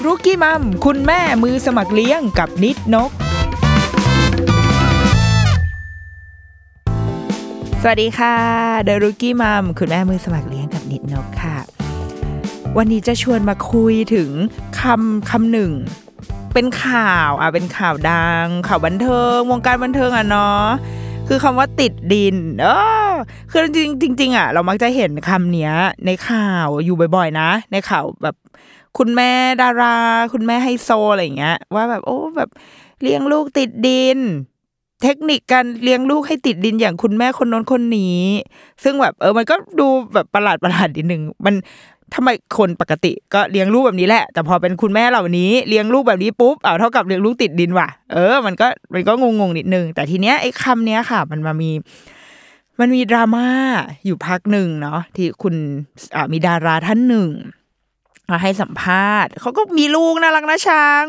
The Rookie Mom คุณแม่มือสมัครเลี้ยงกับนิดนก สวัสดีค่ะ The Rookie Mom คุณแม่มือสมัครเลี้ยงกับนิดนกค่ะ วันนี้จะชวนมาคุยถึงคำคำหนึ่ง เป็นข่าวอะเป็นข่าวดัง ข่าวบันเทิง วงการบันเทิงอะเนาะคือคำว่าติดดิน เออคือจริงจริงอะ เรามักจะเห็นคำเนี้ย ในข่าวอยู่บ่อยๆนะ ในข่าวแบบ คุณแม่ดารา คุณแม่ไฮโซอะไรอย่างเงี้ย ว่าแบบโอ้แบบเลี้ยงลูกติดดิน เทคนิคการเลี้ยงลูกให้ติดดินอย่างคุณแม่คนน้นคนนี้ ซึ่งแบบเออมันก็ดูแบบประหลาดประหลาดนิดนึงมันทำไมคนปกติก็เลี้ยงลูกแบบนี้แหละ แต่พอเป็นคุณแม่เหล่านี้เลี้ยงลูกแบบนี้ปุ๊บเอาเท่ากับเลี้ยงลูกติดดินว่ะ เออ มันก็มันก็งงๆนิดนึง แต่ทีเนี้ยไอ้คำเนี้ยค่ะ มันมามี มันมีดราม่าอยู่พักหนึ่งเนาะที่คุณอ่ามีดาราท่านหนึ่ง มาให้สัมภาษณ์เขาก็มีลูกน่ารักน่าชัง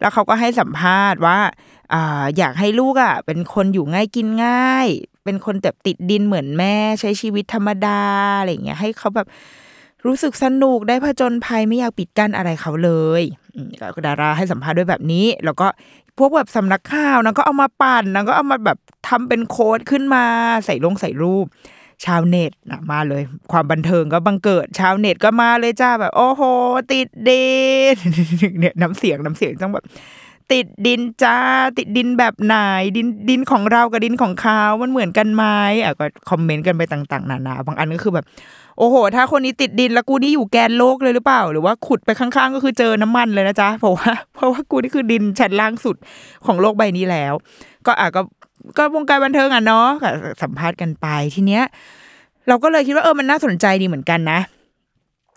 แล้วเขาก็ให้สัมภาษณ์ว่าอยากให้ลูกอะ เป็นคนอยู่ง่ายกินง่าย เป็นคนแบบติดดินเหมือนแม่ ใช้ชีวิตธรรมดาอะไรเงี้ยให้เขาแบบรู้สึกสนุกได้ผจญภัยไม่อยากปิดกั้นอะไรเขาเลยแล้วก็ดาราให้สัมภาษณ์ด้วยแบบนี้ แล้วก็พวกแบบสำนักข่าวนะก็เอามาปั่นนะก็เอามาแบบทำเป็นโค้ดขึ้นมาใส่ลงใส่รูป ชาวเน็ตนะมาเลย ความบันเทิงก็บังเกิด ชาวเน็ตก็มาเลยจ้าแบบ โอ้โห ติดดินเนี่ยน้ำเสียงน้ำเสียงต้องแบบติดดินจ้า ติดดินแบบไหนดินดินของเรากับดินของเขามันเหมือนกันไหมอะก็คอมเมนต์กันไปต่างๆนานาบางอันก็คือแบบ โอ้โห ถ้าคนนี้ติดดินแล้วกูนี่อยู่แกนโลกเลยหรือเปล่า หรือว่าขุดไปข้างๆ ก็คือเจอน้ำมันเลยนะจ๊ะเพราะว่าเพราะว่ากูนี่คือดินชั้นล่างสุดของโลกใบนี้แล้ว ก็อะก็ ก็วงการบันเทิงอะเนาะก็สัมภาษณ์กันไปทีเนี้ย เราก็เลยคิดว่าเออมันน่าสนใจดีเหมือนกันนะ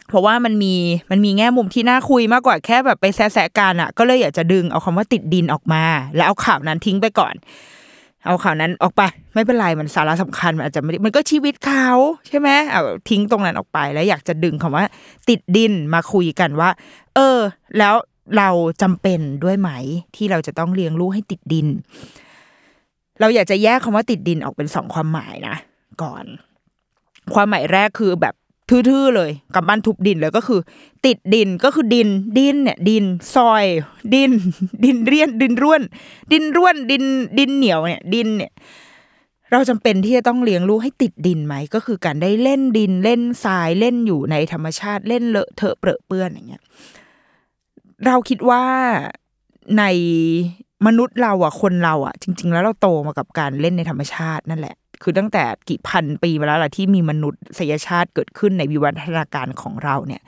เพราะว่ามันมีมันมีแง่มุมที่น่าคุยมากกว่าแค่แบบไปแซะๆกันอะ ก็เลยอยากจะดึงเอาคำว่าติดดินออกมา แล้วเอาข่าวนั้นทิ้งไปก่อน เอาข่าวนั้นออกไป ไม่เป็นไรมันสาระสำคัญมันอาจจะไม่มันก็ชีวิตเขาใช่ไหมเอาทิ้งตรงนั้นออกไป แล้วอยากจะดึงคำว่า ติดดินมาคุยกันว่า เออ แล้วเราจำเป็นด้วยไหมที่เราจะต้องเลี้ยงลูกให้ติดดิน เราอยากจะแยกคำว่าติดดินออกเป็นสองความหมายนะก่อน ความหมายแรกคือแบบทื่อๆเลยกำปั้นทุบดินเลยก็คือ ติดดินก็คือดิน ดินเนี่ยดินซอย ดิน ดินเรียนดินร่วน ดินร่วนดินดินเหนียวเนี่ย ดินเนี่ย เราจำเป็นที่จะต้องเลี้ยงลูกให้ติดดินไหมก็คือการได้เล่นดินเล่นทรายเล่นอยู่ในธรรมชาติเล่นเลอะเทอะเปรอะเปื้อนอย่างเงี้ยเราคิดว่าใน มนุษย์เราอะคนเราอะ จริง ๆ แล้วเราโตมากับการเล่นในธรรมชาตินั่นแหละ คือตั้งแต่กี่พันปีมาแล้วล่ะที่มีมนุษยชาติเกิดขึ้นในวิวัฒนาการของเราเนี่ย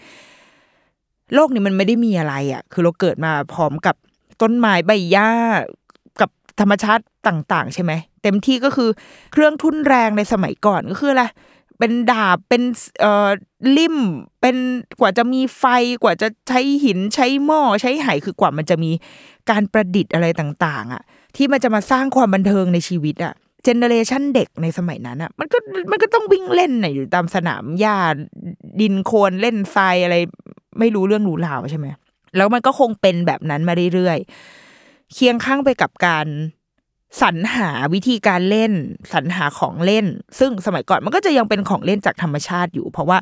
โลกนี้มันไม่ได้มีอะไรอะ คือเราเกิดมาพร้อมกับต้นไม้ใบหญ้ากับธรรมชาติต่าง ๆ ใช่ไหมเต็มที่ก็คือเครื่องทุ่นแรงในสมัยก่อนก็คืออะไร เป็นดาบเป็นเอ่อลิ่มเป็นกว่าจะมีไฟกว่าจะใช้หินใช้หม้อใช้ไหคือกว่ามันจะมีการประดิษฐ์อะไรต่าง ๆอะที่มันจะมาสร้างความบันเทิงในชีวิตอะเจเนเรชันเด็กในสมัยนั้นอะมันก็มันก็ต้องวิ่งเล่นน่ะอยู่ตามสนามหญ้าดินโคลนเล่นทรายอะไร ไม่รู้เรื่องรู้ราวใช่ไหมแล้วมันก็คงเป็นแบบนั้นมาเรื่อยๆเคียงข้างไปกับการ สรรหาวิธีการเล่น สรรหาของเล่น ซึ่งสมัยก่อนมันก็จะยังเป็นของเล่นจากธรรมชาติอยู่ เพราะว่า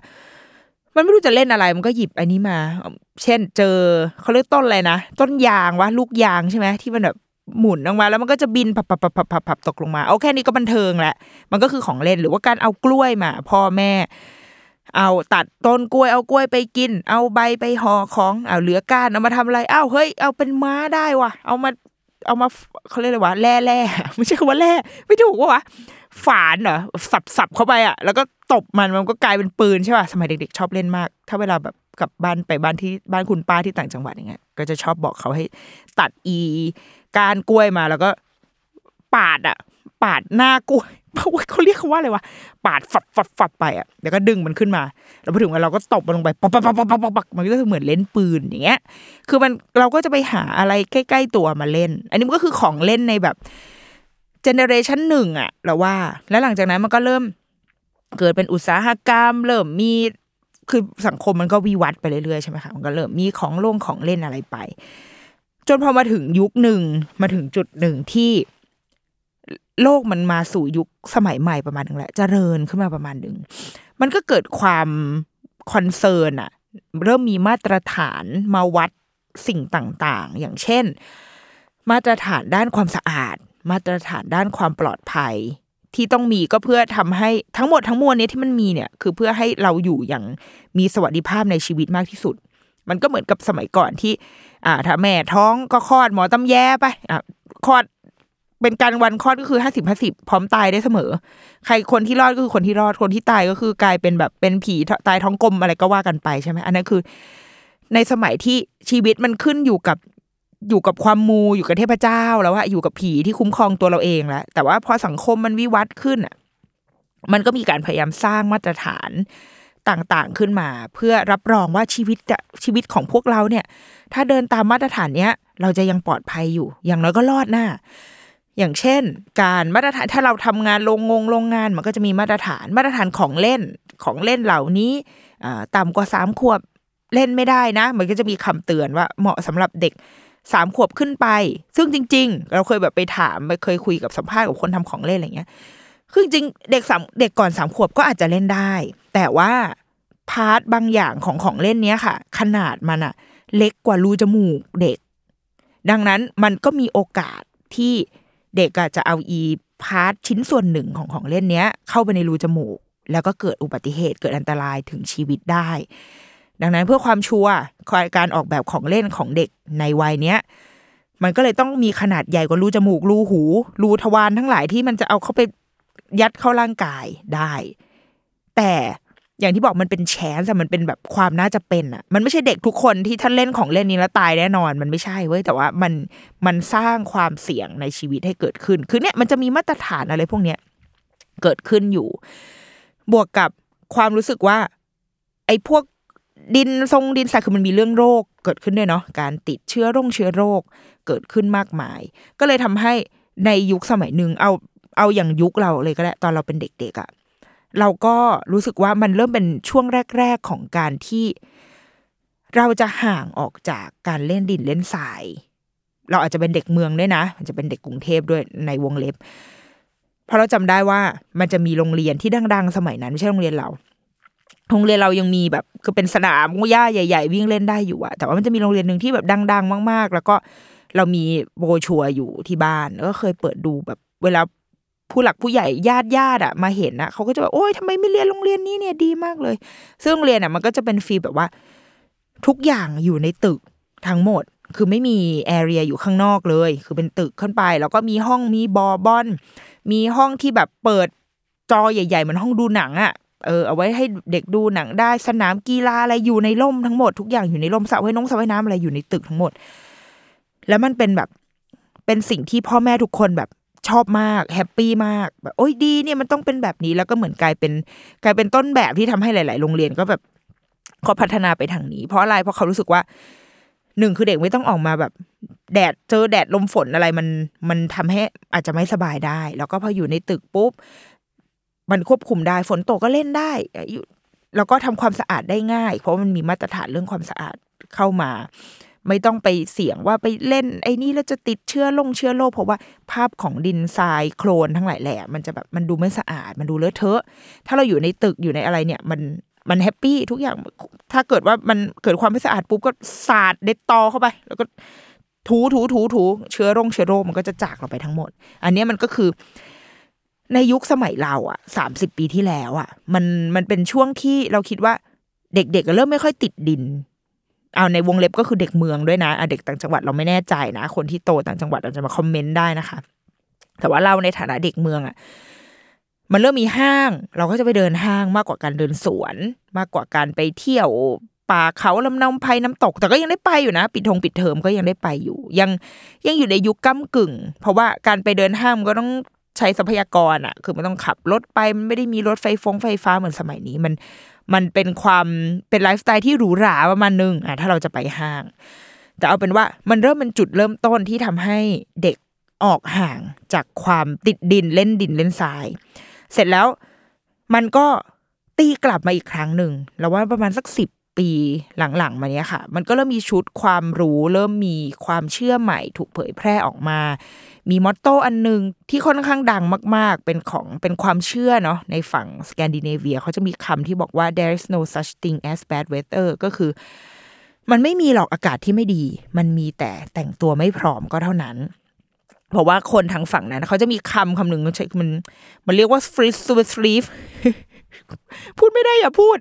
มันไม่รู้จะเล่นอะไรมันก็หยิบอันนี้มา เช่น เจอเขาเรียกต้นอะไรนะต้นยางวะลูกยางใช่ไหมที่มันแบบหมุนออกมาแล้วมันก็จะบินพับพับพับพับพับพับตกลงมาเอาแค่นี้ก็บันเทิงแหละมันก็คือของเล่นหรือว่าการเอากล้วยมา พ่อแม่ เอาตัดต้นกล้วยเอากล้วยไปกิน เอาใบไปห่อของเอาเหลือก้านเอามาทำอะไรอ้าวเฮ้ยเอาเป็นม้าได้วะเอามา เอามาเขาเรียกอะไรวะแร่แร่ไม่ใช่คำว่าแร่ไม่ถูกวะฝานเหรอสับสับเข้าไปอะ แล้วก็ตบมันมันก็กลายเป็นปืนใช่ป่ะสมัยเด็กๆ ชอบเล่นมาก ถ้าเวลาแบบกลับบ้านไปบ้านที่บ้านคุณป้าที่ต่างจังหวัดอย่างเงี้ยก็จะชอบบอกเขาให้ตัดอีการกล้วยมาแล้วก็ปาดอะ ปาดหน้ากล้วย เขาเรียกเขาว่าอะไรวะปาดฝับฝับฝับไปอะแล้วก็ดึงมันขึ้นมา แล้วพอถึงเราก็ตบมันลงไปปักปักปักปักปักปักมันก็จะเหมือนเล่นปืนอย่างเงี้ย คือมันเราก็จะไปหาอะไรใกล้ ๆ ตัวมาเล่น อันนี้มันก็คือของเล่นในแบบgeneration หนึ่งอะเราว่า แล้วหลังจากนั้นมันก็เริ่มเกิดเป็นอุตสาหกรรม เริ่มมีคือสังคมมันก็วิวัฒน์ไปเรื่อยๆใช่ไหมคะมันก็เริ่มมีของลงของเล่นอะไรไป จนพอมาถึงยุคหนึ่งมาถึงจุดหนึ่งที่ โลกมันมาสู่ยุคสมัยใหม่ประมาณหนึ่งแหละจะเจริญขึ้นมาประมาณหนึ่งมันก็เกิดความ concern อะเริ่มมีมาตรฐานมาวัดสิ่งต่างๆ อย่างเช่น มาตรฐานด้านความสะอาด มาตรฐานด้านความปลอดภัย ที่ต้องมีก็เพื่อทำให้ทั้งหมดทั้งมวลนี้ที่มันมีเนี่ย คือเพื่อให้เราอยู่อย่างมีสวัสดิภาพในชีวิตมากที่สุด มันก็เหมือนกับสมัยก่อนที่ อ่าถ้าแม่ท้องก็คลอดหมอตำแยไปอ่าคลอด เป็นการวันคลอดก็คือห้าสิบห้าสิบพร้อมตายได้เสมอ ใครคนที่รอดก็คือคนที่รอดคนที่ตายก็คือกลายเป็นแบบเป็นผีตายท้องกลมอะไรก็ว่ากันไปใช่ไหมอันนั้นคือ ในสมัยที่ชีวิตมันขึ้นอยู่กับอยู่กับความมูอยู่กับเทพเจ้าแล้วว่าอยู่กับผีที่คุ้มครองตัวเราเองแล้วแต่ว่าพอสังคมมันวิวัฒน์ขึ้นอะ มันก็มีการพยายามสร้างมาตรฐานต่างๆขึ้นมา เพื่อรับรองว่าชีวิตจะชีวิตของพวกเราเนี่ย ถ้าเดินตามมาตรฐานเนี้ย เราจะยังปลอดภัยอยู่ อย่างน้อยก็รอดหน้า อย่างเช่น การมาตรฐานถ้าเราทำงานโรงงงโรงงานมันก็จะมีมาตรฐานมาตรฐานของเล่นของเล่นเหล่านี้ต่ำกว่าสามขวบเล่นไม่ได้นะ มันก็จะมีคำเตือนว่าเหมาะสำหรับเด็กสามขวบขึ้นไป ซึ่งจริง ๆ เราเคยแบบไปถามไปเคยคุยกับสัมภาษณ์กับคนทำของเล่นอะไรเงี้ยคือจริงเด็กสามเด็กก่อนสามขวบก็อาจจะเล่นได้ แต่ว่าพาร์ทบางอย่างของของเล่นเนี้ยค่ะ ขนาดมันอะเล็กกว่ารูจมูกเด็ก ดังนั้นมันก็มีโอกาสที่ เด็กอะจะเอาอีpart ชิ้นส่วนหนึ่งของของเล่นเนี้ย เข้าไปในรูจมูก แล้วก็เกิดอุบัติเหตุเกิดอันตรายถึงชีวิตได้ ดังนั้นเพื่อความ sure การออกแบบของเล่นของเด็กในวัยเนี้ยมันก็เลยต้องมีขนาดใหญ่กว่ารูจมูกรูหู รูทวารทั้งหลายที่มันจะเอาเข้าไปยัดเข้าร่างกายได้ แต่ อย่างที่บอกมันเป็น chance แต่มันเป็นแบบความน่าจะเป็นอะมันไม่ใช่เด็กทุกคนที่ท่านเล่นของเล่นนี้แล้วตายแน่นอน มันไม่ใช่เว้ยแต่ว่ามันมันสร้างความเสี่ยงในชีวิตให้เกิดขึ้น คือเนี่ยมันจะมีมาตรฐานอะไรพวกเนี้ยเกิดขึ้นอยู่ บวกกับความรู้สึกว่า ไอ้พวกดินทรงดินทรายคือมันมีเรื่องโรคเกิดขึ้นด้วยเนาะการติดเชื้อโรคเชื้อโรคเกิดขึ้นมากมาย ก็เลยทำให้ในยุคสมัยหนึ่งเอาเอาอย่างยุคเราเลยก็ได้ตอนเราเป็นเด็กๆอะ่ะ เราก็รู้สึกว่ามันเริ่มเป็นช่วงแรก ๆของการที่เราจะห่างออกจากการเล่นดินเล่นทราย เราอาจจะเป็นเด็กเมืองด้วยนะมันจะเป็นเด็กกรุงเทพด้วยในวงเล็บ เพราะเราจำได้ว่ามันจะมีโรงเรียนที่ดังๆ สมัยนั้นไม่ใช่โรงเรียนเราโรงเรียนเรายังมีแบบคือเป็นสนามหญ้าใหญ่ ๆ วิ่งเล่นได้อยู่อะแต่ว่ามันจะมีโรงเรียนหนึ่งที่แบบดัง ๆ มาก ๆ แล้วก็เรามีโบชัวอยู่ที่บ้านก็เคยเปิดดูแบบ เวลา ผู้หลักผู้ใหญ่ญาติญาติอะมาเห็นอะเขาก็จะแบบโอ้ยทำไมไม่เรียนโรงเรียนนี้เนี่ยดีมากเลย ซึ่งโรงเรียนอะมันก็จะเป็น feel แบบว่า ทุกอย่างอยู่ในตึกทั้งหมด คือไม่มี area อยู่ข้างนอกเลย คือเป็นตึกขึ้นไป แล้วก็มีห้องมีบ่อบอลมีห้องที่แบบเปิดจอใหญ่ๆเหมือนห้องดูหนังอะเออเอาไว้ให้เด็กดูหนังได้สนามกีฬาอะไรอยู่ในร่มทั้งหมดทุกอย่างอยู่ในร่มสระว่ายน้องสระว่ายน้ำอะไรอยู่ในตึกทั้งหมด แล้วมันเป็นแบบเป็นสิ่งที่พ่อแม่ทุกคนแบบ ชอบมาก happy มากแบบโอ้ยดีเนี่ยมันต้องเป็นแบบนี้แล้วก็เหมือนกลายเป็นกลายเป็นต้นแบบที่ทำให้หลาย ๆ โรงเรียนก็แบบเขาพัฒนาไปทางนี้ เพราะอะไรเพราะเขารู้สึกว่าหนึ่งคือเด็กไม่ต้องออกมาแบบ แดดเจอแดดลมฝนอะไรมันมันทำให้อาจจะไม่สบายได้ แล้วก็พออยู่ในตึกปุ๊บ มันควบคุมได้ฝนตกก็เล่นได้อยู่แล้วก็ทำความสะอาดได้ง่าย เพราะมันมีมาตรฐานเรื่องความสะอาดเข้ามา ไม่ต้องไปเสี่ยงว่าไปเล่นไอ้นี่แล้วจะติดเชื้อลงเชื้อโรคเพราะว่าภาพของดินทรายโคลนทั้งหลายแหล่มันจะแบบมันดูไม่สะอาด มันดูเลอะเทอะ ถ้าเราอยู่ในตึกอยู่ในอะไรเนี่ย มันมัน happy ทุกอย่างถ้าเกิดว่ามันเกิดความไม่สะอาดปุ๊บก็สาด Dettol เข้าไป แล้วก็ถูถูถูถูเชื้อโรคเชื้อโรคมันก็จะจากเราไปทั้งหมด อันนี้มันก็คือในยุคสมัยเราอะสามสิบปีที่แล้วอะ มันมันเป็นช่วงที่เราคิดว่าเด็กๆก็เริ่มไม่ค่อยติดดิน เอาในวงเล็บก็คือเด็กเมืองด้วยนะเด็กต่างจังหวัดเราไม่แน่ใจนะ คนที่โตต่างจังหวัดอาจจะมา comment ได้นะคะ แต่ว่าเราในฐานะเด็กเมืองอะมันเริ่มมีห้าง เราก็จะไปเดินห้างมากกว่าการเดินสวน มากกว่าการไปเที่ยวป่าเขาลำนำไพน้ำตก แต่ก็ยังได้ไปอยู่นะ ปิดทงปิดเทอมก็ยังได้ไปอยู่ ยังยังอยู่ในยุคก้ากึ่ง เพราะว่าการไปเดินห้างมันก็ต้องใช้ทรัพยากรอะ คือมันต้องขับรถไปมันไม่ได้มีรถไฟฟงไฟฟ้าเหมือนสมัยนี้มัน มันเป็นความเป็นไลฟ์สไตล์ที่หรูหราประมาณนึงอะถ้าเราจะไปห้าง แต่เอาเป็นว่ามันเริ่มเป็นจุดเริ่มต้นที่ทำให้เด็กออกห่างจากความติดดินเล่นดินเล่นทราย เสร็จแล้วมันก็ตีกลับมาอีกครั้งหนึ่งเราว่าประมาณสักสิบ ปีหลังๆ มาเนี้ยค่ะ มันก็เริ่มมีชุดความรู้ เริ่มมีความเชื่อใหม่ ถูกเผยแพร่ออกมา มีมอตโต้อันหนึงที่ค่อนข้างดังมาก ๆ เป็นของเป็นความเชื่อเนาะในฝั่งสแกนดิเนเวียเขาจะมีคำที่บอกว่า there is no such thing as bad weather ก็คือ มันไม่มีหรอกอากาศที่ไม่ดี มันมีแต่แต่งตัวไม่พร้อมก็เท่านั้นเพราะว่าคนทางฝั่งนั้นเขาจะมีคำคำหนึ่งมันใช้มันมันเรียกว่า freeze to sleeve พูดไม่ได้อย่าพูด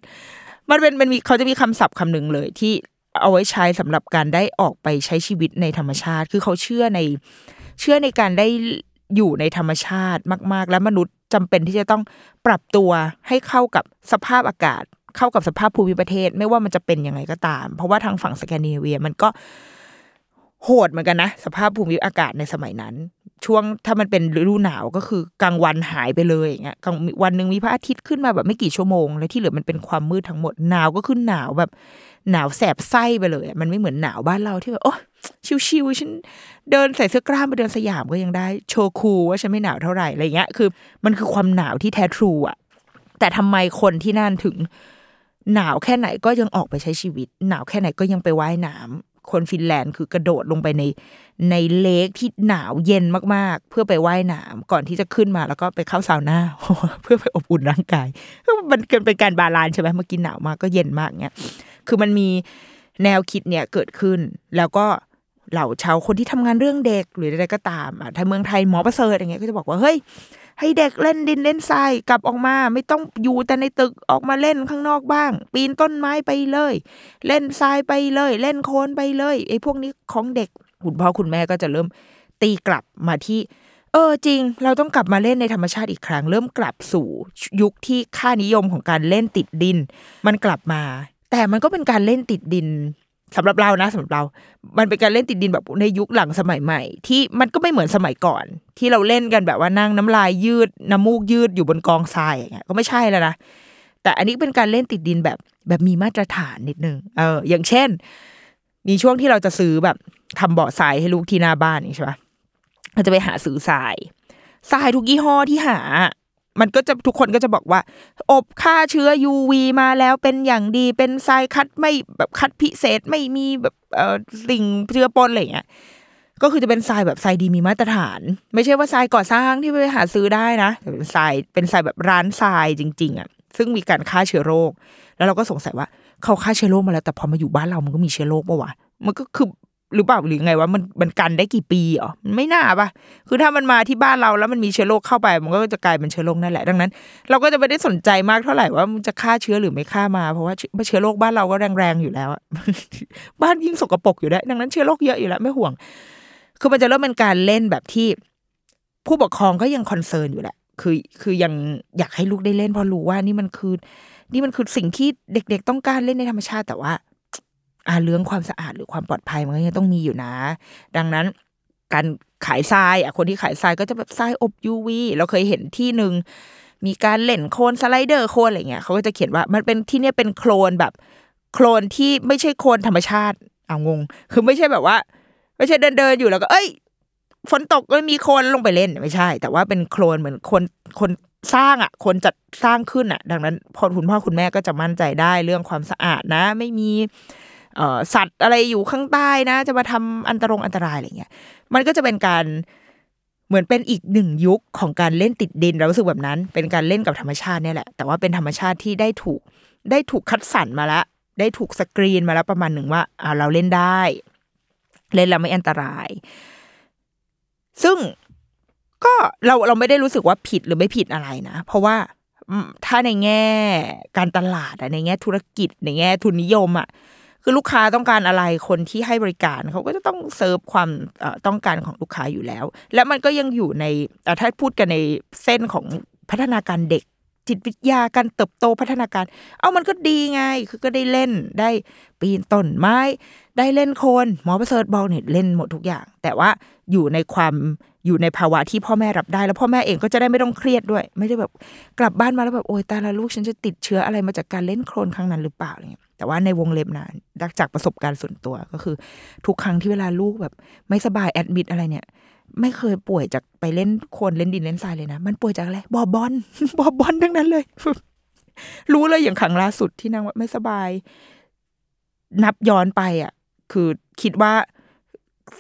มันเป็นมันมีเขาจะมีคำศัพท์คำหนึ่งเลยที่เอาไว้ใช้สำหรับการได้ออกไปใช้ชีวิตในธรรมชาติ คือเขาเชื่อในเชื่อในการได้อยู่ในธรรมชาติมาก ๆ และมนุษย์จำเป็นที่จะต้องปรับตัวให้เข้ากับสภาพอากาศ เข้ากับสภาพภูมิประเทศ ไม่ว่ามันจะเป็นยังไงก็ตาม เพราะว่าทางฝั่งสแกนดิเนเวียมันก็ โหดเหมือนกันนะ สภาพภูมิอากาศในสมัยนั้น ช่วงถ้ามันเป็นฤดูหนาวก็คือกลางวันหายไปเลยอย่างเงี้ยกลางวันหนึ่งมีพระอาทิตย์ขึ้นมาแบบไม่กี่ชั่วโมง แล้วที่เหลือมันเป็นความมืดทั้งหมดหนาวก็คือหนาวแบบหนาวแสบไส้ไปเลย มันไม่เหมือนหนาวบ้านเราที่แบบโอ้ชิวๆฉันเดินใส่เสื้อกล้ามไปเดินสยามก็ยังได้ โชว์คูว่าฉันไม่หนาวเท่าไหร่อะไรเงี้ยคือ มันคือความหนาวที่แท้ true อะแต่ทำไมคนที่นั่นถึง หนาวแค่ไหนก็ยังออกไปใช้ชีวิต หนาวแค่ไหนก็ยังไปว่ายน้ำ คนฟินแลนด์คือกระโดดลงไปในใน lake ที่หนาวเย็นมากๆ เพื่อไปว่ายน้ำก่อนที่จะขึ้นมาแล้วก็ไปเข้าซาวน่าเพื่อไปอบอุ่นร่างกายมันเกินเป็นการ balance ใช่ไหมเมื่อกี้หนาวมากก็เย็นมากเนี้ยคือมันมีแนวคิดเนี่ยเกิดขึ้น แล้วก็ เหล่าชาวคนที่ทำงานเรื่องเด็กหรืออะไรก็ตามอะถ้าเมืองไทยหมอประเสริฐอย่างเงี้ยก็จะบอกว่าเฮ้ยให้เด็กเล่นดินเล่นทรายกลับออกมา ไม่ต้องอยู่แต่ในตึกออกมาเล่นข้างนอกบ้าง ปีนต้นไม้ไปเลย เล่นทรายไปเลย เล่นโคลนไปเลยไอ้พวกนี้ของเด็กคุณพ่อคุณแม่ก็จะเริ่มตีกลับมาที่ เออจริง เราต้องกลับมาเล่นในธรรมชาติอีกครั้ง เริ่มกลับสู่ยุคที่ค่านิยมของการเล่นติดดิน มันกลับมา แต่มันก็เป็นการเล่นติดดิน สำหรับเรานะสำหรับเรา มันเป็นการเล่นติดดินแบบในยุคหลังสมัยใหม่ ที่มันก็ไม่เหมือนสมัยก่อน ที่เราเล่นกันแบบว่านั่งน้ำลายยืดน้ำมูกยืดอยู่บนกองทรายอย่างเงี้ยก็ไม่ใช่แล้วนะแต่อันนี้เป็นการเล่นติดดินแบบแบบมีมาตรฐานนิดนึงเอออย่างเช่น มีช่วงที่เราจะซื้อแบบทำเบาะทรายให้ลูกที่หน้าบ้านใช่ปะเราจะไปหาซื้อทรายทรายทุกยี่ห้อที่หา มันก็จะทุกคนก็จะบอกว่า อบฆ่าเชื้อ UV มาแล้วเป็นอย่างดีเป็นทรายคัดไม่แบบคัดพิเศษไม่มีแบบเอ่อสิ่งเชื้อปนอะไรเงี้ยก็คือจะเป็นทรายแบบทรายดีมีมาตรฐาน ไม่ใช่ว่าทรายก่อสร้างที่ไปหาซื้อได้นะแต่เป็นทรายเป็นทรายแบบร้านทรายจริง ๆอะซึ่งมีการฆ่าเชื้อโรค แล้วเราก็สงสัยว่าเขาฆ่าเชื้อโรคมาแล้วแต่พอมาอยู่บ้านเรามันก็มีเชื้อโรคปะวะมันก็คือ หรือเปล่าหรือไงว่ามันมันกันได้กี่ปีอ๋อไม่น่าปะคือถ้ามันมาที่บ้านเราแล้วมันมีเชื้อโรคเข้าไป มันก็จะกลายเป็นเชื้อโรคนั่นแหละดังนั้น เราก็จะไม่ได้สนใจมากเท่าไหร่ว่ามันจะฆ่าเชื้อหรือไม่ฆ่ามาเพราะว่าเชื้อโรคบ้านเราก็แรงๆอยู่แล้วบ้านยิ่งสกปรกอยู่ได้ดังนั้นเชื้อโรคเยอะอยู่แล้วไม่ห่วง คือมันจะเริ่มเป็นการเล่นแบบที่ ผู้ปกครองก็ยัง concern อยู่แหละคือคือยังอยากให้ลูกได้เล่นเพราะรู้ว่านี่มันคือ นี่มันคือสิ่งที่เด็ก ๆ ต้องการเล่นในธรรมชาติแต่ว่า อาเรื่องความสะอาดหรือความปลอดภัยมันก็ยังต้องมีอยู่นะ ดังนั้นการขายทรายอะคนที่ขายทรายก็จะแบบทรายอบ UV เราเคยเห็นที่หนึ่งมีการเล่นโคลนสไลเดอร์โคลนอะไรเงี้ยเขาก็จะเขียนว่ามันเป็นที่เนี่ยเป็นโคลนแบบ โคลนที่ไม่ใช่โคลนธรรมชาติเอางง คือไม่ใช่แบบว่า ไม่ใช่เดินเดินอยู่แล้วก็ เอ้ยฝนตกก็มีโคลนลงไปเล่นไม่ใช่ แต่ว่าเป็นโคลนเหมือนคนคนสร้างอะ คนจัดสร้างขึ้นอะ ดังนั้นพอคุณพ่อคุณแม่ก็จะมั่นใจได้เรื่องความสะอาดนะ ไม่มี สัตว์อะไรอยู่ข้างใต้นะ จะมาทำอันตรงอันตรายอะไรเงี้ย มันก็จะเป็นการเหมือนเป็นอีกหนึ่งยุคของการเล่นติดดินเรารู้สึกแบบนั้น เป็นการเล่นกับธรรมชาติเนี่ยแหละ แต่ว่าเป็นธรรมชาติที่ได้ถูกได้ถูกคัดสรรมาแล้ว ได้ถูกสกรีนมาแล้วประมาณหนึ่งว่าอ่าเราเล่นได้ เล่นแล้วไม่อันตราย ซึ่งก็เราเราไม่ได้รู้สึกว่าผิดหรือไม่ผิดอะไรนะ เพราะว่าถ้าในแง่การตลาดในแง่ธุรกิจในแง่ทุนนิยมอะ คือลูกค้าต้องการอะไรคนที่ให้บริการเขาก็จะต้องเซิร์ฟความต้องการของลูกค้าอยู่แล้ว และมันก็ยังอยู่ในเอ่ถ้าพูดกันในเส้นของพัฒนาการเด็กจิตวิทยาการเติบโตพัฒนาการ เอามันก็ดีไง คือก็ได้เล่นได้ปีนต้นไม้ ได้เล่นโคนหมอประเสริฐบอกเนี่ยเล่นหมดทุกอย่าง แต่ว่าอยู่ในความ อยู่ในภาวะที่พ่อแม่รับได้ แล้วพ่อแม่เองก็จะได้ไม่ต้องเครียดด้วย ไม่ได้แบบกลับบ้านมาแล้วแบบโอ๊ยตายละลูกฉันจะติดเชื้ออะไรมาจากการเล่นโคลนครั้งนั้นหรือเปล่าอะไรเงี้ยแต่ว่าในวงเล็บนะดัชจากประสบการณ์ส่วนตัวก็คือ ทุกครั้งที่เวลาลูกแบบ ไม่สบาย admit อะไรเนี่ยไม่เคยป่วยจากไปเล่นโคลนเล่นดินเล่นทรายเลยนะ มันป่วยจากอะไรบ่อบอลบ่อบอลทั้งนั้นเลย รู้เลยอย่างครั้งล่าสุดที่นางว่าไม่สบาย นับย้อนไปอะ คือคิดว่า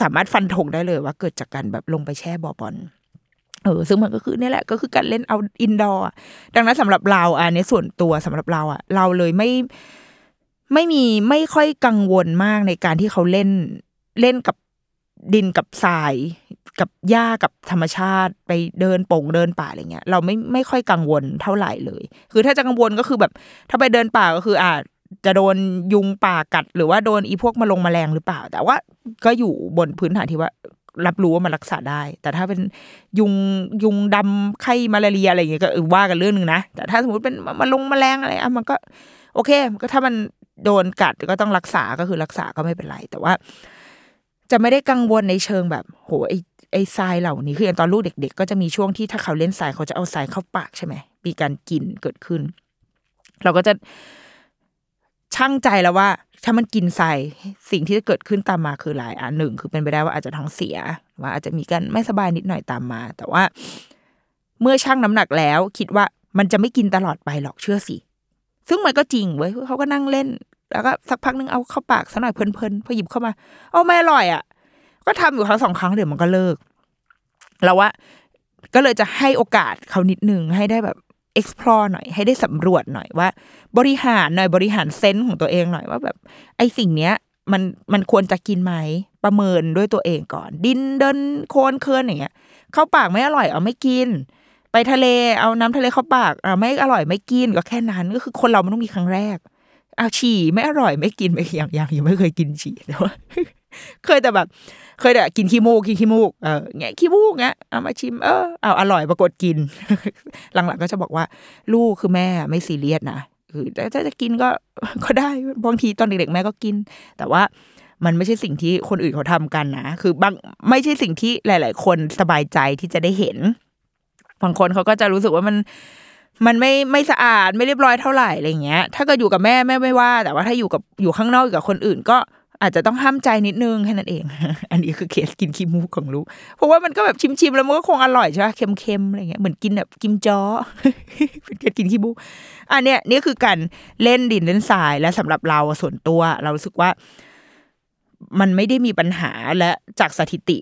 สามารถฟันธงได้เลยว่าเกิดจากการแบบลงไปแช่บ่อบอลเออซึ่งมันก็คือเนี่ยแหละก็คือการเล่นเอา indoor ดังนั้นสำหรับเราอันนี้ส่วนตัวสำหรับเราอะ เราเลยไม่ไม่มีไม่ค่อยกังวลมากในการที่เขาเล่นเล่นกับดินกับทรายกับหญ้ากับธรรมชาติไปเดินป่งเดินป่าอะไรเงี้ย เราไม่ไม่ค่อยกังวลเท่าไหร่เลย คือถ้าจะกังวลก็คือแบบ ถ้าไปเดินป่าก็คือ อ่า จะโดนยุงป่ากัด หรือว่าโดนอีพวกมาลงมาแมลงหรือเปล่า แต่ว่าก็อยู่บนพื้นฐานที่ว่ารับรู้ว่ามันรักษาได้ แต่ถ้าเป็นยุงยุงดำไข้มาลาเรียอะไรอย่างเงี้ยก็ว่ากันเรื่องหนึ่งนะ แต่ถ้าสมมติเป็นมาลงมาแมลงอะไรอะมันก็ โอเคก็ถ้ามันโดนกัดก็ต้องรักษาก็คือรักษาก็ไม่เป็นไร แต่ว่า จะไม่ได้กังวลในเชิงแบบ โหไอไอทรายเหล่านี้คืออย่างตอนลูกเด็ก ๆ ก็จะมีช่วงที่ถ้าเขาเล่นทรายเขาจะเอาทรายเข้าปากใช่ไหมมีการกินเกิดขึ้น เราก็จะ ช่างใจแล้วว่า ถ้ามันกินทรายสิ่งที่จะเกิดขึ้นตามมาคืออะไรอะหนึ่งคือเป็นไปได้ว่าอาจจะท้องเสีย ว่าอาจจะมีการไม่สบายนิดหน่อยตามมา แต่ว่า เมื่อชั่งน้ำหนักแล้ว คิดว่ามันจะไม่กินตลอดไปหรอกเชื่อสิซึ่งมันก็จริงเว้ยเขาก็นั่งเล่น แล้วก็สักพักนึงเอาเข้าปากสักหน่อยเพลินๆพอหยิบเข้ามา เอาไม่อร่อยอะ ก็ทำอยู่ครั้งสองครั้งเดี๋ยวมันก็เลิก แล้วว่าก็เลยจะให้โอกาสเขานิดนึงให้ได้แบบ explore หน่อย ให้ได้สำรวจหน่อยว่า บริหารหน่อยบริหารเซนส์ของตัวเองหน่อยว่าแบบ ไอสิ่งเนี้ยมันมันควรจะกินไหมประเมินด้วยตัวเองก่อน ดินเดินโคลนเคินอย่างเงี้ยเข้าปากไม่อร่อยเอาไม่กิน ไปทะเลเอาน้ำทะเลเข้าปากเอาไม่อร่อยไม่กินก็แค่นั้นก็คือคนเรามันต้องมีครั้งแรก เอาฉี่ไม่อร่อยไม่กินไปอย่างอย่างยังไม่เคยกินฉี่แต่ว่า เคยแต่แบบ เคยแต่กินขี้มูกกินขี้มูกเออเงี้ยขี้มูกเงี้ยเอามาชิมเออเอาอร่อยปรากฏกิน หลังๆก็จะบอกว่า ลูกคือแม่ไม่ซีเรียสนะคือถ้าจะกินก็ก็ได้บางทีตอนเด็กๆแม่ก็กิน แต่ว่ามันไม่ใช่สิ่งที่คนอื่นเขาทำกันนะ คือบางไม่ใช่สิ่งที่หลาย ๆ คนสบายใจที่จะได้เห็น บางคนเขาก็จะรู้สึกว่ามันมันไม่ไม่สะอาดไม่เรียบร้อยเท่าไหร่อะไรเงี้ย ถ้าเกิดอยู่กับแม่แม่ไม่ว่า แต่ว่าถ้าอยู่กับอยู่ข้างนอกอยู่กับคนอื่นก็ อาจจะต้องห้ามใจนิดนึงแค่นั้นเอง อันนี้คือเคสกินขี้มูกของลูก เพราะว่ามันก็แบบชิมๆแล้วมันก็คงอร่อยใช่ไหมเค็มๆอะไรเงี้ยเหมือนกินแบบกิมจ้อเป็นการกินขี้มูกอันเนี้ยนี่คือการเล่นดินเล่นทรายและสำหรับเราส่วนตัว เรารู้สึกว่า มันไม่ได้มีปัญหาและจากสถิติ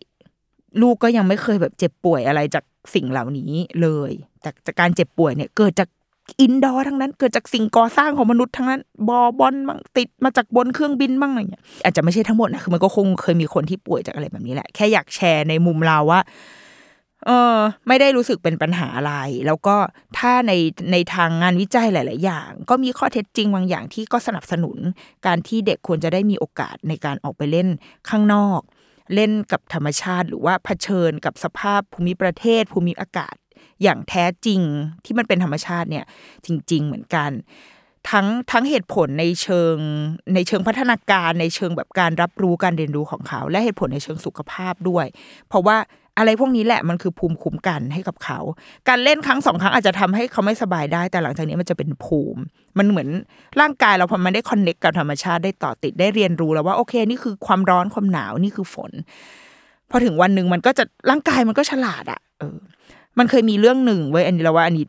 ลูกก็ยังไม่เคยแบบเจ็บป่วยอะไรจากสิ่งเหล่านี้เลย จากจากการเจ็บป่วยเนี่ย เกิดจาก อินดอร์ทั้งนั้น เกิดจากสิ่งก่อสร้างของมนุษย์ทั้งนั้น บอบอลบ้างติดมาจากบนเครื่องบินบ้างอะไรเงี้ยอาจจะไม่ใช่ทั้งหมดนะคือมันก็คงเคยมีคนที่ป่วยจากอะไรแบบนี้แหละ แค่อยากแชร์ในมุมเราว่าเออไม่ได้รู้สึกเป็นปัญหาอะไร แล้วก็ถ้าในในทางงานวิจัยหลาย ๆ อย่าง ก็มีข้อเท็จจริงบางอย่างที่ก็สนับสนุน การที่เด็กควรจะได้มีโอกาสในการออกไปเล่นข้างนอก เล่นกับธรรมชาติ หรือว่าเผชิญกับสภาพภูมิประเทศ ภูมิอากาศ อย่างแท้จริงที่มันเป็นธรรมชาติเนี่ยจริง ๆ เหมือนกัน ทั้งทั้งเหตุผลในเชิงในเชิงพัฒนาการในเชิงแบบการรับรู้การเรียนรู้ของเขา และเหตุผลในเชิงสุขภาพด้วย เพราะว่าอะไรพวกนี้แหละมันคือภูมิคุ้มกันให้กับเขา การเล่นครั้งสองครั้งอาจจะทำให้เขาไม่สบายได้ แต่หลังจากนี้มันจะเป็นภูมิ มันเหมือนร่างกายเราพอมันได้ connect กับธรรมชาติได้ต่อติดได้เรียนรู้แล้วว่าโอเค นี่คือความร้อนความหนาวนี่คือฝน พอถึงวันหนึ่งมันก็จะร่างกายมันก็ฉลาดอะเออ มันเคยมีเรื่องหนึ่งเว้ยอันนี้เราว่าอันนี้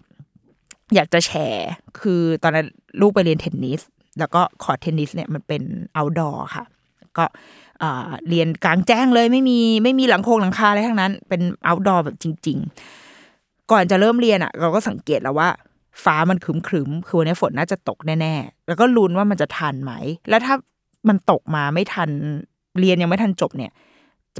อยากจะแชร์คือตอนนั้นลูกไปเรียนเทนนิสแล้วก็คอร์ตเทนนิสเนี่ยมันเป็น outdoor ค่ะ ก็เรียนกลางแจ้งเลยไม่มีไม่มีหลังโคงหลังคาอะไรทั้งนั้น เป็น outdoor แบบจริง ๆ ก่อนจะเริ่มเรียนอะ เราก็สังเกตแล้วว่า ฟ้ามันครึมครึมๆคือวันนี้ฝนน่าจะตกแน่ๆ แล้วก็ลุ้นว่ามันจะทันไหม แล้วถ้ามันตกมาไม่ทันเรียนยังไม่ทันจบเนี่ย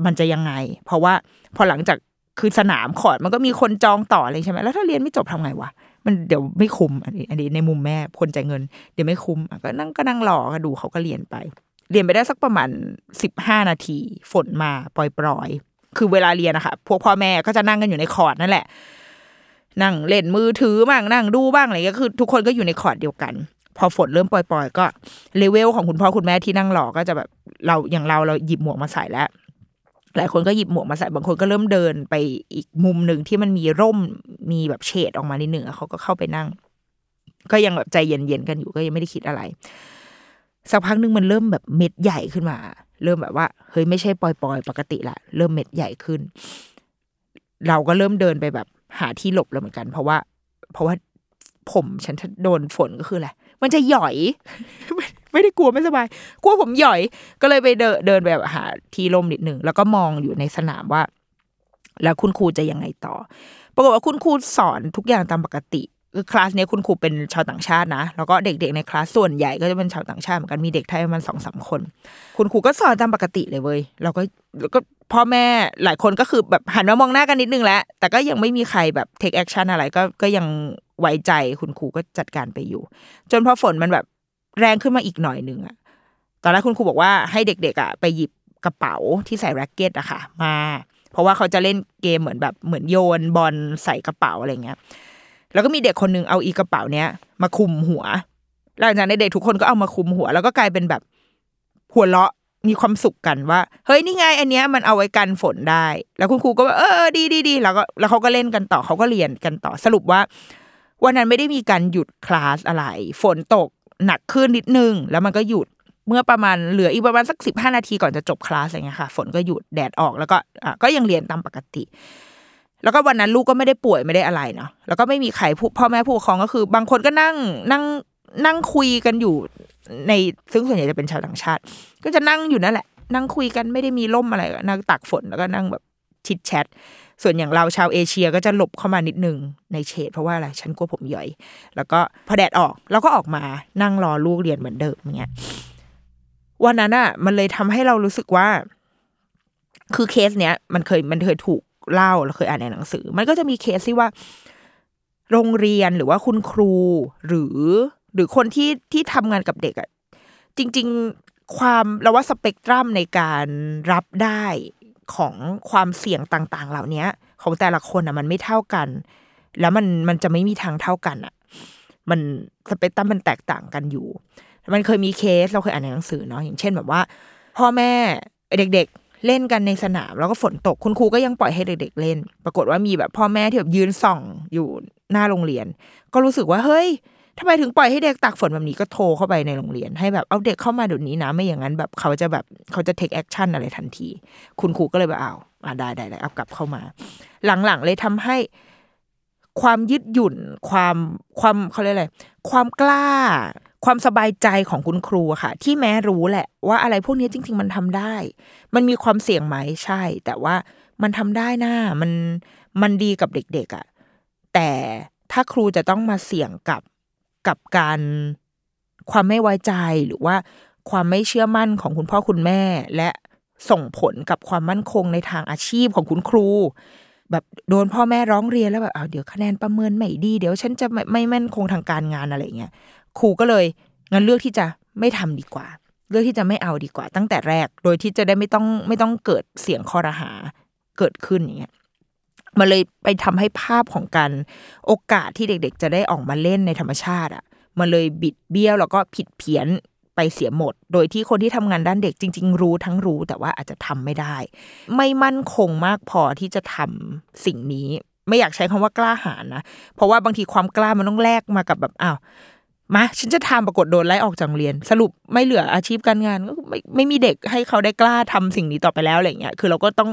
มันจะยังไง เพราะว่าพอหลังจาก คือสนามขอดมันก็มีคนจองต่อเลยใช่ไหมแล้วถ้าเรียนไม่จบทำไงวะมันเดี๋ยวไม่คุ้มอันนี้อันนี้ในมุมแม่คนจ่ายเงินเดี๋ยวไม่คุ้มก็นั่งก็นั่งรอก็ดูเขาก็เรียนไป เรียนไปได้สักประมาณสิบห้านาที ฝนมาปล่อยๆคือเวลาเรียนอะคะพวกพ่อแม่ก็จะนั่งกันอยู่ในคอร์ดนั่นแหละนั่งเล่นมือถือบ้างนั่งดูบ้างอะไรเงี้ยคือ ทุกคนก็อยู่ในคอร์ดเดียวกัน พอฝนเริ่มปล่อยๆ ก็เลเวลของคุณพ่อคุณแม่ที่นั่งรอก็จะแบบเราอย่างเราเราหยิบหมวกมาใส่แล้ว หลายคนก็หยิบหมวกมาใส่บางคนก็เริ่มเดินไปอีกมุมหนึ่งที่มันมีร่มมีแบบเฉดออกมานิดหนึ่งอเขาก็เข้าไปนั่ง ก็ยังแบบใจเย็นๆกันอยู่ก็ยังไม่ได้คิดอะไร สักพักหนึ่งมันเริ่มแบบเม็ดใหญ่ขึ้นมา เริ่มแบบว่าเฮ้ยไม่ใช่ปล่อยๆปกติละเริ่มเม็ดใหญ่ขึ้น เราก็เริ่มเดินไปแบบหาที่หลบแล้วเหมือนกัน เพราะว่า เพราะว่าผมฉันถ้าโดนฝนก็คืออะไร มันจะหย่อยไม่ได้กลัวไม่สบาย กลัวผมหย่อย ก็เลยไปเดินเดินไปแบบหาที่ร่มนิดหนึ่งแล้วก็มองอยู่ในสนามว่า แล้วคุณครูจะยังไงต่อ ปรากฏว่าคุณครูสอนทุกอย่างตามปกติคือคลาสเนี้ยคุณครูเป็นชาวต่างชาตินะ แล้วก็เด็กๆในคลาสส่วนใหญ่ก็จะเป็นชาวต่างชาติเหมือนกันมีเด็กไทยประมาณสองสามคน คุณครูก็สอนตามปกติเลยเว้ยเราก็แล้วก็พ่อแม่หลายคนก็คือแบบหันมามองหน้ากันนิดนึงแล้ว แต่ก็ยังไม่มีใครแบบ take action อะไรก็ก็ยัง ไว้ใจคุณครูก็จัดการไปอยู่ จนพอฝนมันแบบแรงขึ้นมาอีกหน่อยหนึ่งอะตอนแรกคุณครูบอกว่าให้เด็กๆอะไปหยิบกระเป๋าที่ใส่แร็กเก็ตอะค่ะ มา เพราะว่าเขาจะเล่นเกมเหมือนแบบเหมือนโยนบอลใส่กระเป๋าอะไรเงี้ย แล้วก็มีเด็กคนหนึงเอาอีกระเป๋าเนี้ยมาคุมหัวหลังจากนั้นเด็กทุกคนก็เอามาคุมหัว แล้วก็กลายเป็นแบบหัวเราะมีความสุขกันว่า เฮ้ยนี่ไงอันเนี้ยมันเอาไว้กันฝนได้ แล้วคุณครูก็เออดีดีดีแล้วก็แล้วเขาก็เล่นกันต่อเขาก็เรียนกันต่อสรุปว่า วันนั้นไม่ได้มีการหยุดคลาสอะไร ฝนตกหนักขึ้นนิดนึง แล้วมันก็หยุดเมื่อประมาณเหลืออีกประมาณสักสิบห้านาทีก่อนจะจบคลาสอะไรเงี้ยค่ะ ฝนก็หยุดแดดออกแล้วก็อะก็ยังเรียนตามปกติ แล้วก็วันนั้นลูกก็ไม่ได้ป่วยไม่ได้อะไรเนาะแล้วก็ไม่มีใครพ่อแม่ผู้ปกครองก็คือ บางคนก็นั่งนั่งนั่งคุยกันอยู่ในซึ่งส่วนใหญ่จะเป็นชาวต่างชาติ ก็จะนั่งอยู่นั่นแหละ นั่งคุยกันไม่ได้มีร่มอะไรนั่งตักฝนแล้วก็นั่งแบบชิดแชท ส่วนอย่างเราชาวเอเชียก็จะหลบเข้ามานิดนึงในเฉดเพราะว่าอะไรฉันกลัวผมย่อย แล้วก็พอแดดออกเราก็ออกมานั่งรอลูกเรียนเหมือนเดิมเงี้ยวันนั้นอะ มันเลยทำให้เรารู้สึกว่า คือเคสเนี้ย มันเคยมันเคยถูกเล่าเราเคยอ่านในหนังสือ มันก็จะมีเคสที่ว่า โรงเรียนหรือว่าคุณครู หรือ หรือคนที่ที่ทำงานกับเด็กอะจริง ๆ ความเราว่าสเปกตรัมในการรับได้ ของความเสี่ยงต่าง ๆ เหล่านี้ของแต่ละคนอะมันไม่เท่ากัน แล้วมันมันจะไม่มีทางเท่ากันอะ มันสเปกตรัมมันแตกต่างกันอยู่ มันเคยมีเคสเราเคยอ่านในหนังสือเนาะอย่างเช่นแบบว่า พ่อแม่เด็กๆเล่นกันในสนามแล้วก็ฝนตกคุณครูก็ยังปล่อยให้เด็กๆเล่น ปรากฏว่ามีแบบพ่อแม่ที่แบบยืนส่องอยู่หน้าโรงเรียน ก็รู้สึกว่าเฮ้ย ทำไมถึงปล่อยให้เด็กตากฝนแบบนี้ก็โทรเข้าไปในโรงเรียน ให้แบบเอาเด็กเข้ามาเดี๋ยวนี้นะ ไม่อย่างนั้นแบบเขาจะแบบเขาจะ take action อะไรทันที คุณครูก็เลยแบบอ้าอ่าได้ได้ได้เอากลับเข้ามา หลังๆเลยทำให้ความยืดหยุ่น ความความเขาเรียกอะไรความกล้า ความสบายใจของคุณครูค่ะ ที่แม้รู้แหละ ว่าอะไรพวกนี้จริง ๆ มันทำได้ มันมีความเสี่ยงไหมใช่ แต่ว่ามันทำได้นะมันมันดีกับเด็กๆอะแต่ถ้าครูจะต้องมาเสี่ยงกับ กับการความไม่ไว้ใจหรือว่าความไม่เชื่อมั่นของคุณพ่อคุณแม่ และส่งผลกับความมั่นคงในทางอาชีพของคุณครู แบบโดนพ่อแม่ร้องเรียนแล้วแบบเอาเดี๋ยวคะแนนประเมินไม่ดี เดี๋ยวฉันจะไม่ไม่มั่นคงทางการงานอะไรเงี้ยครูก็เลยงั้นเลือกที่จะไม่ทำดีกว่า เลือกที่จะไม่เอาดีกว่าตั้งแต่แรก โดยที่จะได้ไม่ต้องไม่ต้องเกิดเสียงคอรหาเกิดขึ้นอย่างเงี้ย มันเลยไปทำให้ภาพของการโอกาสที่เด็ก ๆ จะได้ออกมาเล่นในธรรมชาติอะ มันเลยบิดเบี้ยวแล้วก็ผิดเพี้ยนไปเสียหมด โดยที่คนที่ทำงานด้านเด็กจริง ๆ รู้ทั้งรู้แต่ว่าอาจจะทำไม่ได้ ไม่มั่นคงมากพอที่จะทำสิ่งนี้ ไม่อยากใช้คำว่ากล้าหาญนะ เพราะว่าบางทีความกล้ามันต้องแลกมากับแบบอ้าว มาฉันจะทำปรากฏโดนไล่ออกจากโรงเรียน สรุปไม่เหลืออาชีพการงานก็ไม่ไม่มีเด็กให้เขาได้กล้าทำสิ่งนี้ต่อไปแล้วอะไรเงี้ยคือเราก็ต้อง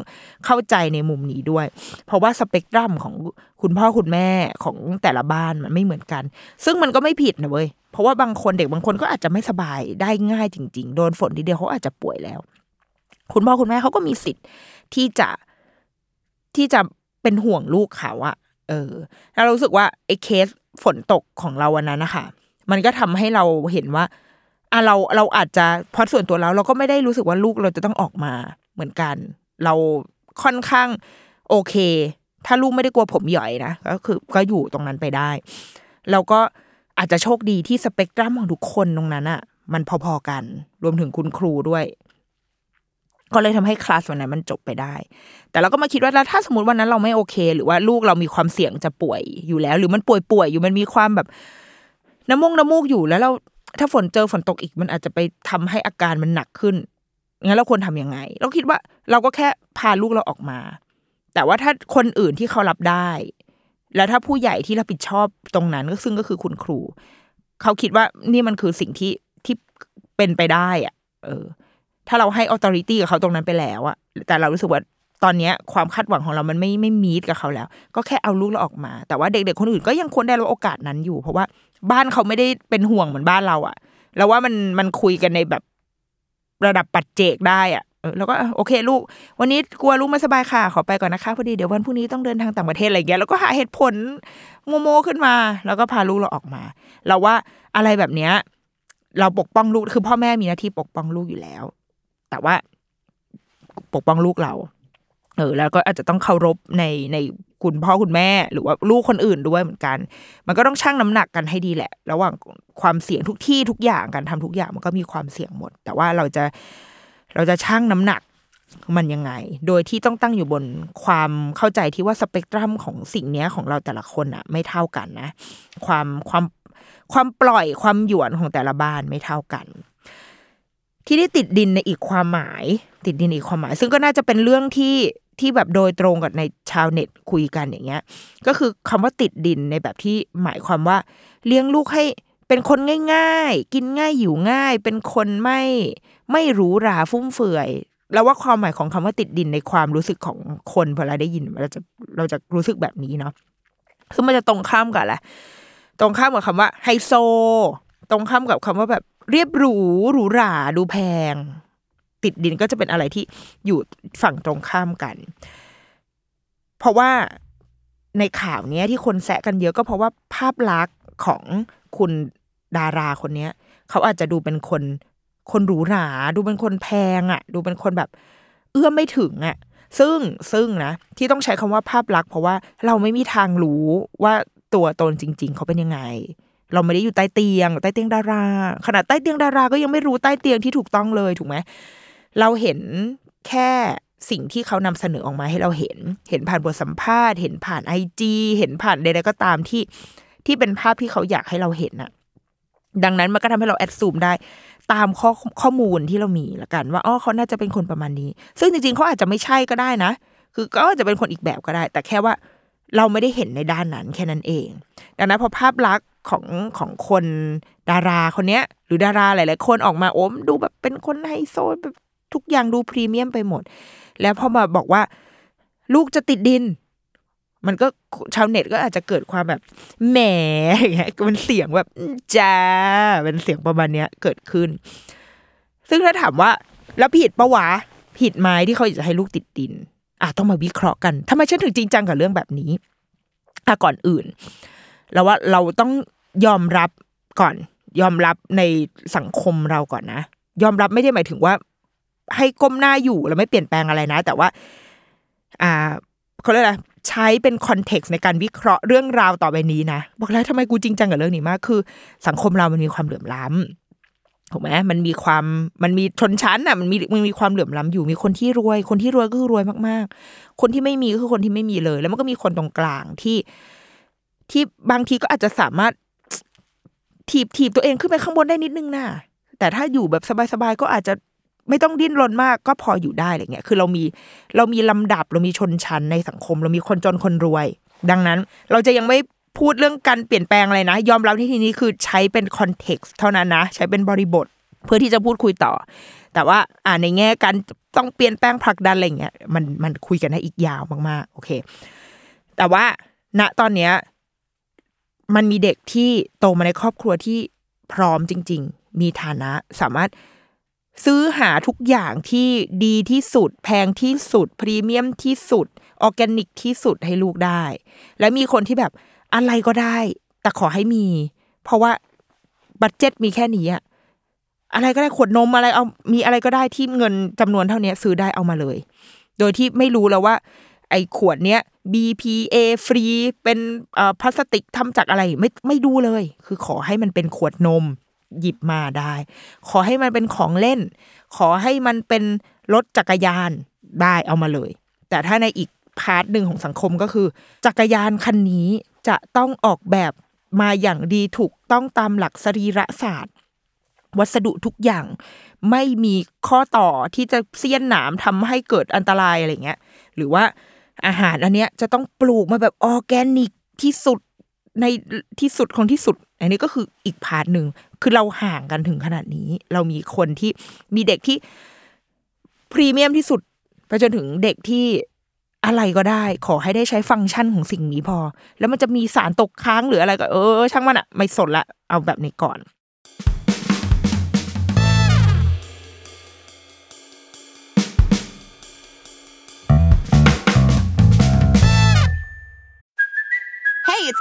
เข้าใจในมุมนี้ด้วย เพราะว่าสเปกตรัมของคุณพ่อคุณแม่ของแต่ละบ้านมันไม่เหมือนกัน ซึ่งมันก็ไม่ผิดนะเว้ยเพราะว่าบางคนเด็กบางคนก็อาจจะไม่สบายได้ง่ายจริง ๆ โดนฝนทีเดียวเขาอาจจะป่วยแล้ว คุณพ่อคุณแม่เขาก็มีสิทธิ์ที่จะที่จะเป็นห่วงลูกเขาอะเออ แล้วเรารู้สึกว่าไอ้เคสฝนตกของเราวันนั้นนะคะ มันก็ทำให้เราเห็นว่าอะเราเราอาจจะเพราะส่วนตัวเราเราก็ไม่ได้รู้สึกว่าลูกเราจะต้องออกมาเหมือนกัน เราค่อนข้างโอเค ถ้าลูกไม่ได้กลัวผมหย่อยนะก็คือก็อยู่ตรงนั้นไปได้แล้วก็อาจจะโชคดีที่สเปกตรัมของทุกคนตรงนั้นอะมันพอๆกัน รวมถึงคุณครูด้วย ก็เลยทำให้คลาสวันนั้นมันจบไปได้ แต่เราก็มาคิดว่าแล้วถ้าสมมติวันนั้นเราไม่โอเค หรือว่าลูกเรามีความเสี่ยงจะป่วยอยู่แล้ว หรือมันป่วยป่วยๆอยู่มันมีความแบบ น้ำมูกน้ำมูกอยู่แล้วเราถ้าฝนเจอฝนตกอีกมันอาจจะไปทำให้อาการมันหนักขึ้น งั้นเราควรทำยังไง เราคิดว่าเราก็แค่พาลูกเราออกมา แต่ว่าถ้าคนอื่นที่เขารับได้ แล้วถ้าผู้ใหญ่ที่รับผิดชอบตรงนั้นก็ซึ่งก็คือคุณครู เขาคิดว่านี่มันคือสิ่งที่ที่เป็นไปได้อะเออ ถ้าเราให้ออ t h o r i t y กับเขาตรงนั้นไปแล้วอะแต่เรารู้สึกว่า ตอนนี้ความคาดหวังของเรามันไม่ไม่มีดกับเขาแล้ว ก็แค่เอาลูกเราออกมา แต่ว่าเด็กๆคนอื่นก็ยังควรได้รับโอกาสนั้นอยู่ เพราะว่าบ้านเขาไม่ได้เป็นห่วงเหมือนบ้านเราอะแล้วว่ามันมันคุยกันในแบบระดับปัจเจกได้อะเออแล้วก็โอเคลูก วันนี้กลัวลูกไม่สบายค่ะ ขอไปก่อนนะคะพอดีเดี๋ยววันพรุ่งนี้ต้องเดินทางต่างประเทศอะไรเงี้ยแล้วก็หาเหตุผลโมโมขึ้นมา แล้วก็พาลูกเราออกมา เราว่าอะไรแบบเนี้ยเราปกป้องลูกคือพ่อแม่มีหน้าที่ปกป้องลูกอยู่แล้ว แต่ว่าปกป้องลูกเรา เออแล้วก็อาจจะต้องเคารพในในคุณพ่อคุณแม่ หรือว่าลูกคนอื่นด้วยเหมือนกัน มันก็ต้องชั่งน้ำหนักกันให้ดีแหละ ระหว่างความเสี่ยงทุกที่ทุกอย่างการทำทุกอย่างมันก็มีความเสี่ยงหมด แต่ว่าเราจะเราจะชั่งน้ำหนักมันยังไง โดยที่ต้องตั้งอยู่บนความเข้าใจที่ว่าสเปกตรัมของสิ่งเนี้ยของเราแต่ละคนอะไม่เท่ากันนะ ความความความปล่อยความหยวนของแต่ละบ้านไม่เท่ากัน ที่ได้ติดดินในอีกความหมาย ติดดินอีกความหมาย ซึ่งก็น่าจะเป็นเรื่องที่ ที่แบบโดยตรงกับในชาวเน็ตคุยกันอย่างเงี้ย ก็คือคำว่าติดดินในแบบที่หมายความว่า เลี้ยงลูกให้เป็นคนง่าย ๆ กินง่ายอยู่ง่าย เป็นคนไม่ไม่หรูหราฟุ่มเฟือยแล้วว่าความหมายของคำว่าติดดินในความรู้สึกของคนพอเราได้ยินเราจะเราจะรู้สึกแบบนี้เนาะคือมันจะตรงข้ามกับอะไรตรงข้ามกับคำว่าไฮโซ ตรงข้ามกับคำว่าแบบเรียบหรูหรูหราดูแพง ติดดินก็จะเป็นอะไรที่อยู่ฝั่งตรงข้ามกัน เพราะว่าในข่าวเนี้ยที่คนแซะกันเยอะก็เพราะว่าภาพลักษณ์ของคุณดาราคนเนี้ย เขาอาจจะดูเป็นคน คนหรูหรา ดูเป็นคนแพงอะ่ะ ดูเป็นคนแบบ เอื้อมไม่ถึงอะ่ะ ซึ่งซึ่งนะที่ต้องใช้คำว่าภาพลักษณ์เพราะว่าเราไม่มีทางรู้ว่าตัวตนจริง ๆ เขาเป็นยังไง เราไม่ได้อยู่ใต้เตียง ใต้เตียงดารา ขนาดใต้เตียงดาราก็ยังไม่รู้ใต้เตียงที่ถูกต้องเลยถูกไหม เราเห็นแค่สิ่งที่เขานำเสนอออกมาให้เราเห็น เห็นผ่านบทสัมภาษณ์ เห็นผ่านไอจีเห็นผ่านใดๆก็ตามที่ที่เป็นภาพที่เขาอยากให้เราเห็นน่ะดังนั้นมันก็ทำให้เราแอดซูมได้ตามข้อข้อมูลที่เรามีละกัน ว่าอ๋อเขาน่าจะเป็นคนประมาณนี้ ซึ่งจริงๆเขาอาจจะไม่ใช่ก็ได้นะ คือก็อาจจะเป็นคนอีกแบบก็ได้ แต่แค่ว่าเราไม่ได้เห็นในด้านนั้นแค่นั้นเอง ดังนั้นพอภาพลักษณ์ของของคนดาราคนเนี้ย หรือดาราหลายๆคนออกมาโอมดูแบบเป็นคนไฮโซแบบ ทุกอย่างดูพรีเมียมไปหมด แล้วพอมาบอกว่าลูกจะติดดิน มันก็ชาวเน็ตก็อาจจะเกิดความแบบแหมอย่างเงี้ยเป็นเสียงแบบจ้าเป็นเสียงประมาณเนี้ยเกิดขึ้น ซึ่งถ้าถามว่า แล้วผิดปะวะผิดไหมที่เขาอยากจะให้ลูกติดดินอะต้องมาวิเคราะห์กันทำไมฉันถึงจริงจังกับเรื่องแบบนี้อะก่อนอื่นเราว่าเราต้องยอมรับก่อน ยอมรับในสังคมเราก่อนนะ ยอมรับไม่ได้หมายถึงว่า ให้ก้มหน้าอยู่แล้วไม่เปลี่ยนแปลงอะไรนะ แต่ว่า อ่าเขาเรียกอะไรใช้เป็นคอนเท็กซ์ในการวิเคราะห์เรื่องราวต่อไปนี้นะบอกแล้วทำไมกูจริงจังกับเรื่องนี้มากคือ สังคมเรามันมีความเหลื่อมล้ำถูกไหมมันมีความมันมีชนชั้นอะมันมีมันมีความเหลื่อมล้ำอยู่มีคนที่รวย คนที่รวยก็คือรวยมากๆ คนที่ไม่มีก็คือคนที่ไม่มีเลย แล้วมันก็มีคนตรงกลางที่ ที่บางทีก็อาจจะสามารถถีบถีบตัวเองขึ้นไปข้างบนได้นิดนึงนะแต่ถ้าอยู่แบบสบายๆก็อาจจะ ไม่ต้องดิ้นรนมากก็พออยู่ได้อะไรเงี้ยคือเรามีเรามีลำดับเรามีชนชั้นในสังคม เรามีคนจนคนรวย ดังนั้นเราจะยังไม่พูดเรื่องการเปลี่ยนแปลงอะไรนะ ยอมรับที่ทีนี้คือใช้เป็นคอนเท็กซ์เท่านั้นนะ ใช้เป็นบริบทเพื่อที่จะพูดคุยต่อ แต่ว่าอ่าในแง่การต้องเปลี่ยนแปลงผลักดันอะไรเงี้ยมันมันคุยกันได้อีกยาวมากๆ โอเค แต่ว่าณตอนเนี้ยมันมีเด็กที่โตมาในครอบครัวที่พร้อมจริง ๆ มีฐานะสามารถ ซื้อหาทุกอย่างที่ดีที่สุด แพงที่สุด พรีเมียมที่สุด ออร์แกนิกที่สุดให้ลูกได้ และมีคนที่แบบอะไรก็ได้ แต่ขอให้มี เพราะว่าบัตเจ็ตมีแค่นี้อะอะไรก็ได้ขวดนมอะไรเอามีอะไรก็ได้ที่เงินจำนวนเท่านี้ซื้อได้เอามาเลย โดยที่ไม่รู้แล้วว่า ไอ้ขวดเนี้ย BPA ฟรีเป็นอ่อพลาสติกทำจากอะไรไม่ไม่ดูเลย คือขอให้มันเป็นขวดนม หยิบมาได้ ขอให้มันเป็นของเล่น ขอให้มันเป็นรถจักรยานได้เอามาเลย แต่ถ้าในอีก part หนึ่งของสังคมก็คือ จักรยานคันนี้จะต้องออกแบบมาอย่างดีถูกต้องตามหลักสรีระศาสตร์ วัสดุทุกอย่างไม่มีข้อต่อที่จะเสี้ยนหนามทำให้เกิดอันตรายอะไรเงี้ย หรือว่าอาหารอันเนี้ยจะต้องปลูกมาแบบออแกนิกที่สุดในที่สุดของที่สุด อันนี้ก็คืออีก part หนึ่ง คือเราห่างกันถึงขนาดนี้ เรามีคนที่มีเด็กที่พรีเมียมที่สุดไปจนถึงเด็กที่อะไรก็ได้ ขอให้ได้ใช้ฟังก์ชันของสิ่งนี้พอ แล้วมันจะมีสารตกค้างหรืออะไรก็เออ ช่างมันอะไม่สนละ เอาแบบนี้ก่อน